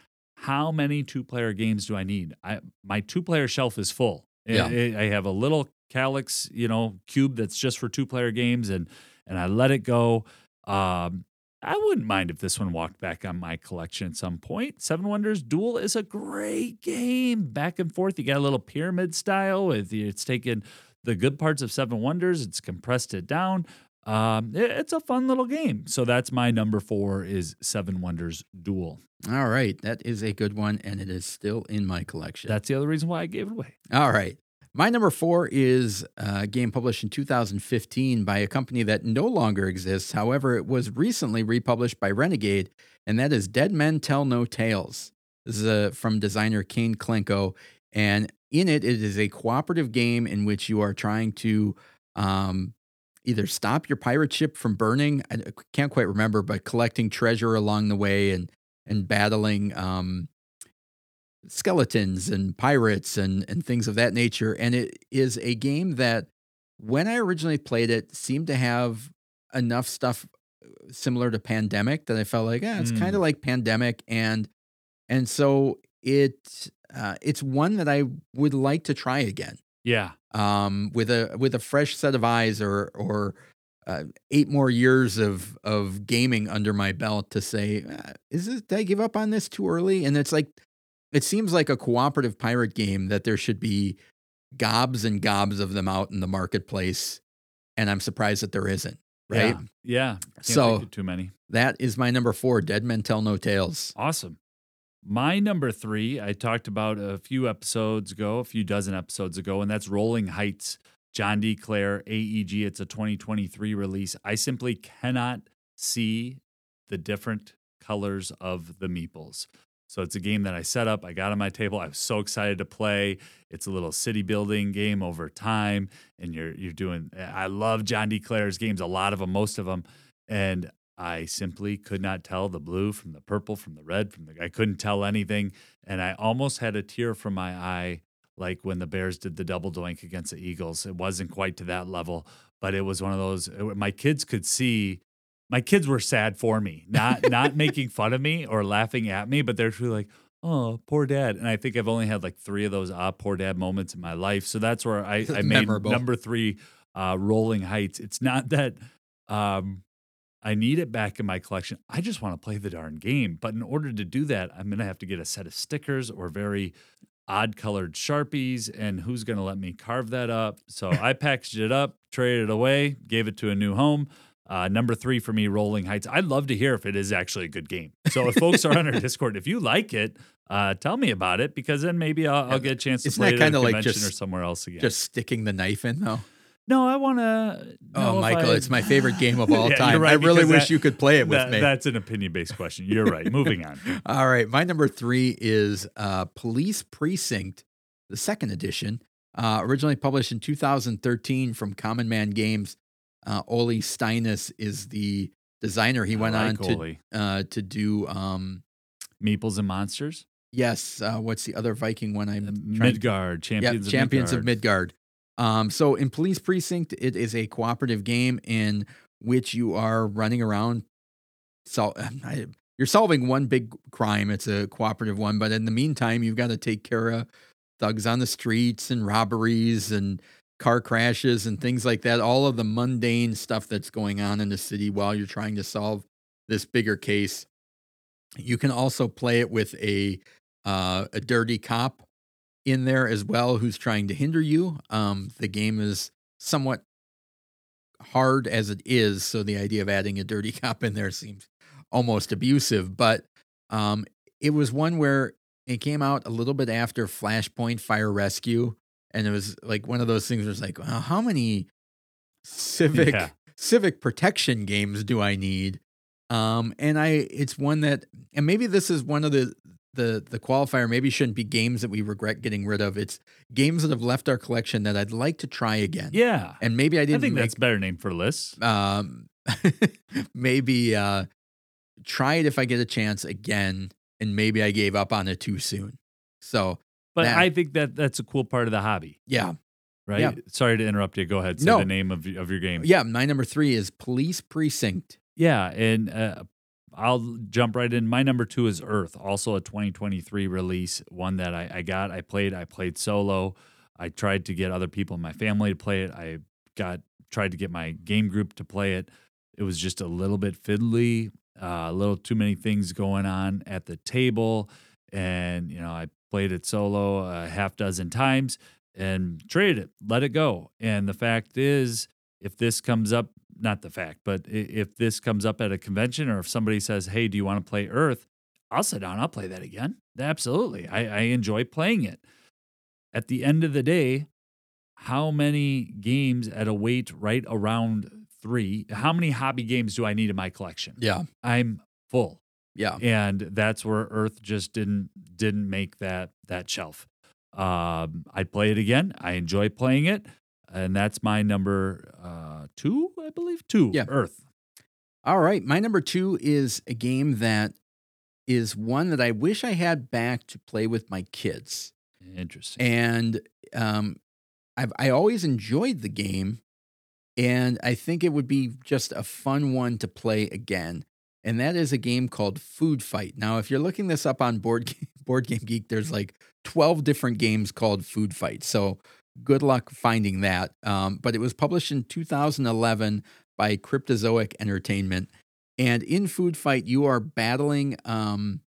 how many two player games do I need? I my two player shelf is full. Yeah. I, I have a little Kallax, you know, cube that's just for two player games, and and I let it go. Um, I wouldn't mind if this one walked back on my collection at some point. Seven Wonders Duel is a great game. Back and forth. You got a little pyramid style. With it's taken the good parts of Seven Wonders, it's compressed it down. Um, it- it's a fun little game. So that's my number four is Seven Wonders Duel. All right, that is a good one, and it is still in my collection. That's the other reason why I gave it away. All right. My number four is a game published in 2015 by a company that no longer exists. However, it was recently republished by Renegade, and that is Dead Men Tell No Tales. This is uh from designer Kane Klenko, and in it, it is a cooperative game in which you are trying to um, either stop your pirate ship from burning. I can't quite remember, but collecting treasure along the way and and battling um, skeletons and pirates and and things of that nature. And it is a game that, when I originally played it, seemed to have enough stuff uh, similar to Pandemic that I felt like, ah, it's kind of Mm. like Pandemic, and and so it uh, it's one that I would like to try again Yeah. um, with a with a fresh set of eyes or or uh, eight more years of of gaming under my belt to say, uh, is this did I give up on this too early? And it's like it seems like a cooperative pirate game that there should be gobs and gobs of them out in the marketplace, and I'm surprised that there isn't. Right. Yeah. Yeah. So- too many. That is my number four. Dead Men Tell No Tales. Awesome. My number three, I talked about a few episodes ago, a few dozen episodes ago, and that's Rolling Heights, John D. Clair, AEG. It's a 2023 release. I simply cannot see the different colors of the meeples. So it's a game that I set up, I got on my table. I was so excited to play. It's a little city building game over time, and you're you're doing. I love John D. Clair's games, a lot of them, most of them, and I simply could not tell the blue from the purple, from the red, from the. I couldn't tell anything, and I almost had a tear from my eye, like when the Bears did the double doink against the Eagles. It wasn't quite to that level, but it was one of those. My kids could see. My kids were sad for me, not not making fun of me or laughing at me, but they're truly like, "Oh, poor dad." And I think I've only had like three of those "ah, poor dad" moments in my life. So that's where I, I made Memorable. number three, uh, "Rolling Heights." It's not that um, I need it back in my collection. I just want to play the darn game. But in order to do that, I'm going to have to get a set of stickers or very odd colored Sharpies. And who's going to let me carve that up? So I packaged it up, traded it away, gave it to a new home. Uh, number three for me, Rolling Heights. I'd love to hear if it is actually a good game. So if folks are on our Discord, if you like it, uh, tell me about it because then maybe I'll, I'll get a chance to Isn't play it at a kinda like convention just- or somewhere else again. Just sticking the knife in though. No, I want to. oh, Michael, it's my favorite game of all Yeah, time. right, I really wish that- you could play it with That- me. That's an opinion based question. You're right. Moving on. All right. My number three is uh, Police Precinct, the second edition, uh, originally published in 2013 from Common Man Games. Uh, Ole Steiness is the designer. He I went like on to uh, to do um, Meeples and Monsters, yes. Uh, what's the other Viking one? I'm Uh, trying- Midgard, yeah, Champions, of, Champions of Midgard. Um, so in Police Precinct, it is a cooperative game in which you are running around. So I, you're solving one big crime. It's a cooperative one, but in the meantime, you've got to take care of thugs on the streets and robberies and car crashes and things like that. All of the mundane stuff that's going on in the city while you're trying to solve this bigger case. You can also play it with a uh, a dirty cop in there as well who's trying to hinder you. Um, the game is somewhat hard as it is, so the idea of adding a dirty cop in there seems almost abusive. But um, it was one where it came out a little bit after Flashpoint Fire Rescue, and it was like one of those things where it's like, well, how many civic yeah. civic protection games do I need? Um, and I, it's one that, and maybe this is one of the the the qualifier. Maybe shouldn't be games that we regret getting rid of. It's games that have left our collection that I'd like to try again. Yeah, and maybe I didn't. I think make, that's better name for lists. Um, maybe uh, try it if I get a chance again, and maybe I gave up on it too soon. So, but that, I think that that's a cool part of the hobby. Yeah. Right. Yeah. Sorry to interrupt you. Go ahead. Say no. the name of of your game. Yeah. My number three is Police Precinct. Yeah, and uh, I'll jump right in. My number two is Earth, also a 2023 release, one that I, I got. I played. I played solo. I tried to get other people in my family to play it. I got tried to get my game group to play it. It was just a little bit fiddly, uh, a little too many things going on at the table, and you know I played it solo a half dozen times and traded it, let it go. And the fact is, if this comes up not the fact, but if this comes up at a convention or if somebody says, "Hey, do you want to play Earth?" I'll sit down. I'll play that again. Absolutely, I, I enjoy playing it. At the end of the day, how many games at a weight right around three? How many hobby games do I need in my collection? Yeah, I'm full. Yeah, and that's where Earth just didn't didn't make that that shelf. Um, I'd play it again. I enjoy playing it and that's my number uh, two, I believe. Two. Yeah. Earth. All right. My number two is a game that is one that I wish I had back to play with my kids. Interesting. And um, I've I always enjoyed the game, and I think it would be just a fun one to play again. And that is a game called Food Fight. Now, if you're looking this up on Board Game, Board Game Geek, there's like 12 different games called Food Fight. So good luck finding that. Um, but it was published in 2011 by Cryptozoic Entertainment. And in Food Fight, you are battling um,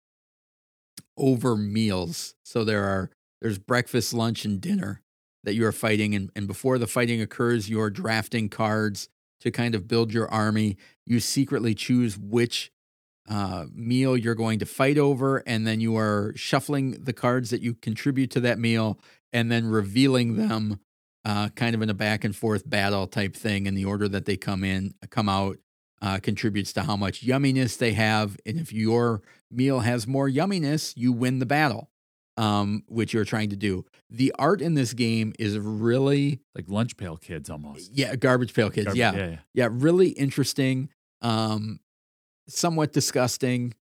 over meals. So there are there's breakfast, lunch, and dinner that you are fighting. And, and before the fighting occurs, you're drafting cards to kind of build your army. You secretly choose which uh, meal you're going to fight over, and then you are shuffling the cards that you contribute to that meal and then revealing them uh, kind of in a back and forth battle type thing in the order that they come in, come out, uh, contributes to how much yumminess they have. And if your meal has more yumminess, you win the battle, um, which you're trying to do. The art in this game is really like lunch pail kids almost. Yeah, garbage pail kids. Garbage, yeah. yeah. yeah, yeah, really interesting. Um, somewhat disgusting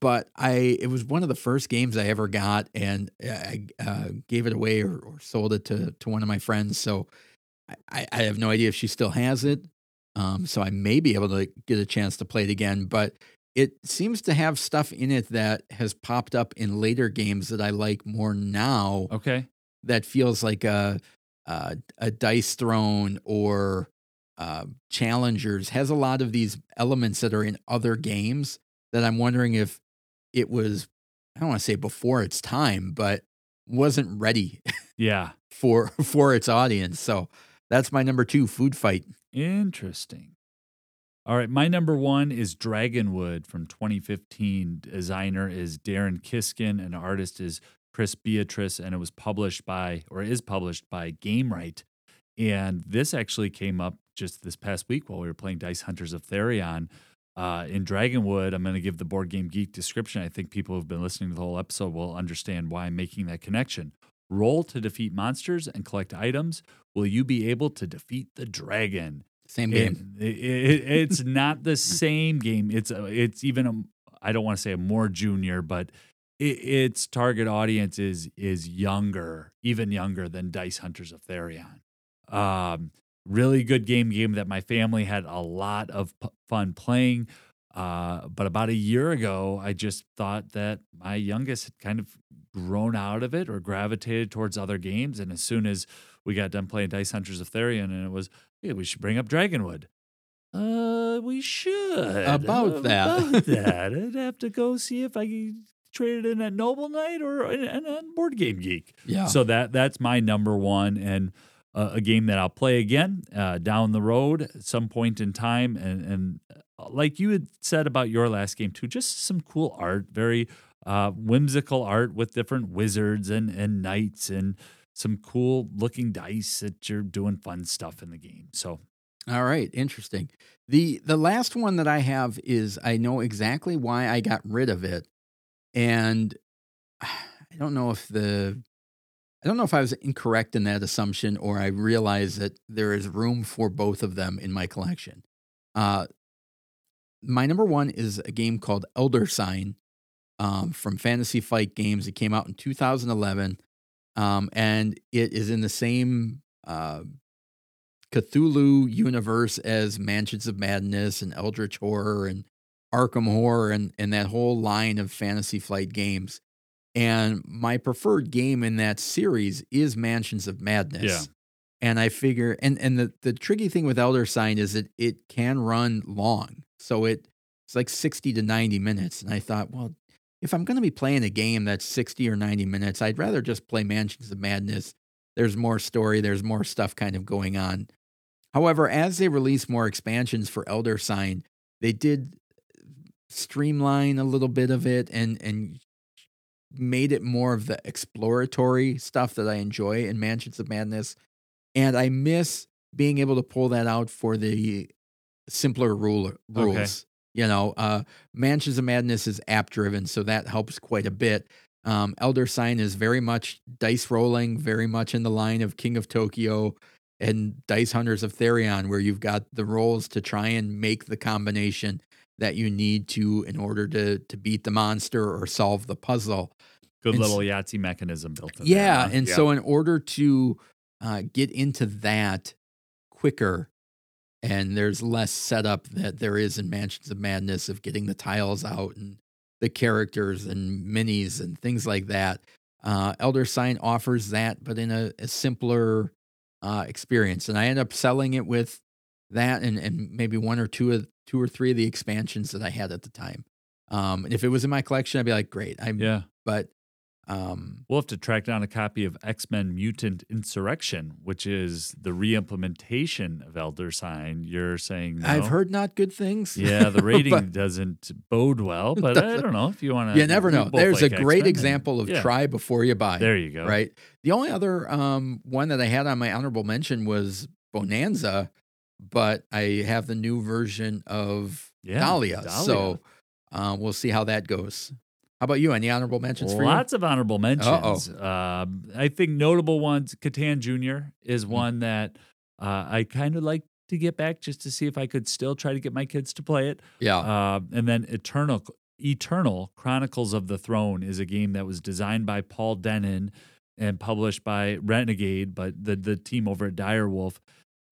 but I it was one of the first games I ever got, and I uh, gave it away or, or, sold it to to one of my friends. So I, I have no idea if she still has it. Um, so I may be able to get a chance to play it again, but it seems to have stuff in it that has popped up in later games that I like more now. Okay, that feels like a a, a dice throne or uh, challengers has a lot of these elements that are in other games that I'm wondering if it was, I don't want to say before its time, but wasn't ready. Yeah. for for its audience. So that's my number two, Food Fight. Interesting. All right, my number one is Dragonwood from 2015. Designer is Darren Kisgen, and artist is Chris Beatrice, and it was published by or is published by Gamewright. And this actually came up just this past week while we were playing Dice Hunters of Therion. Uh, in Dragonwood, I'm going to give the Board Game Geek description. I think people who've been listening to the whole episode will understand why I'm making that connection. Roll to defeat monsters and collect items. Will you be able to defeat the dragon? Same game. It, it, it's not the same game. It's a, it's even a I don't want to say a more junior, but it, its target audience is is younger, even younger than Dice Hunters of Therion. Um, really good game game that my family had a lot of p- fun playing. Uh, but about a year ago, I just thought that my youngest had kind of grown out of it or gravitated towards other games. And as soon as we got done playing Dice Hunters of Therion, and it was, hey, we should bring up Dragonwood. Uh, we should About that. About that, I'd have to go see if I could trade it in at Noble Knight or in, in a Board Game Geek. Yeah. So that that's my number one and uh, a game that I'll play again uh, down the road at some point in time. And and uh, like you had said about your last game too, just some cool art, very uh, whimsical art with different wizards and and knights and some cool looking dice that you're doing fun stuff in the game. So All right, interesting. The the last one that I have is I know exactly why I got rid of it. And I don't know if the I don't know if I was incorrect in that assumption or I realized that there is room for both of them in my collection. Uh my number one is a game called Elder Sign um, from Fantasy Flight Games. It came out in 2011, um, and it is in the same uh, Cthulhu universe as Mansions of Madness and Eldritch Horror and Arkham Horror and, and that whole line of Fantasy Flight games. And my preferred game in that series is Mansions of Madness. Yeah. And I figure, and and the the tricky thing with Elder Sign is that it can run long, so it it's like sixty to ninety minutes. And I thought, well, if I'm going to be playing a game that's sixty or ninety minutes, I'd rather just play Mansions of Madness. There's more story, there's more stuff kind of going on. However, as they release more expansions for Elder Sign, they did streamline a little bit of it and and made it more of the exploratory stuff that I enjoy in Mansions of Madness. And I miss being able to pull that out for the simpler rule, rules. You know, uh, Mansions of Madness is app driven, so that helps quite a bit. Um, Elder Sign is very much dice rolling, very much in the line of King of Tokyo and Dice Hunters of Therion, where you've got the rolls to try and make the combination that you need to in order to to beat the monster or solve the puzzle. good And little Yahtzee mechanism built in. Yeah, there, huh? and so in order to uh, get into that quicker, and there's less setup that there is in Mansions of Madness of getting the tiles out and the characters and minis and things like that. Uh, Elder Sign offers that, but in a, a simpler uh, experience. And I end up selling it with that and, and maybe one or two of two or three of the expansions that I had at the time. Um, and if it was in my collection, I'd be like, great. I'm, yeah. but um, We'll have to track down a copy of X Men Mutant Insurrection, which is the re-implementation of Elder Sign. You're saying no? I've heard not good things. Yeah, the rating But doesn't bode well, but I don't know if you want to. you never know. There's a great example of yeah. try before you buy. There you go. Right. The only other um, one that I had on my honorable mention was Bohnanza, but I have the new version of Yeah, Dahlia. Dahlia. So uh, we'll see how that goes. How about you? Any honorable mentions for you? Lots of honorable mentions. Um, I think notable ones. Catan Junior is Mm. one that uh, I kind of like to get back just to see if I could still try to get my kids to play it. Yeah. Uh, and then Eternal Eternal Chronicles of the Throne is a game that was designed by Paul Dennen and published by Renegade, but the the team over at Direwolf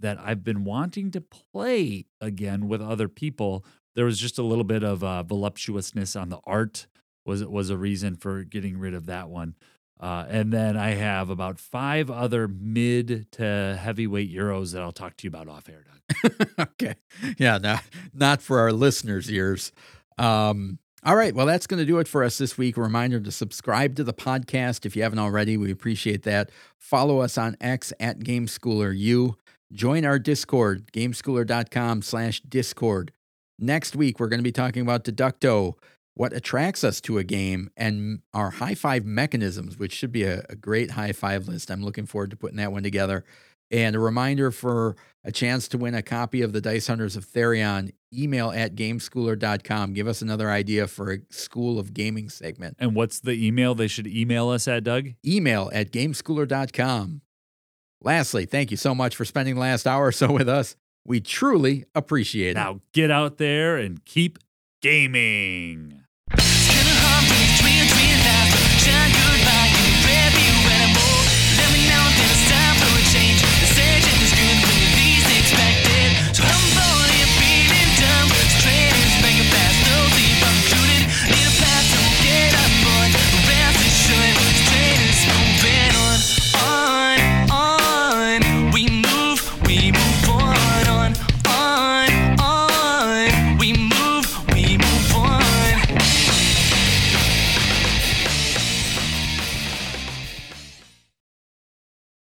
that I've been wanting to play again with other people. There was just a little bit of uh, voluptuousness on the art was was a reason for getting rid of that one. Uh, and then I have about five other mid to heavyweight euros that I'll talk to you about off air, Doug. okay. Yeah, not, not for our listeners' ears. Um, all right. Well, that's going to do it for us this week. A reminder to subscribe to the podcast if you haven't already. We appreciate that. Follow us on X at GameSchoolerU. Join our Discord, gameschooler.com slash Discord. Next week, we're going to be talking about Deducto, what attracts us to a game, and our high five mechanisms, which should be a, a great high five list. I'm looking forward to putting that one together. And a reminder for a chance to win a copy of the Dice Hunters of Therion, email at gameschooler.com. Give us another idea for a School of Gaming segment. And what's the email they should email us at, Doug? Email at gameschooler.com. Lastly, thank you so much for spending the last hour or so with us. We truly appreciate it. Now get out there and keep gaming.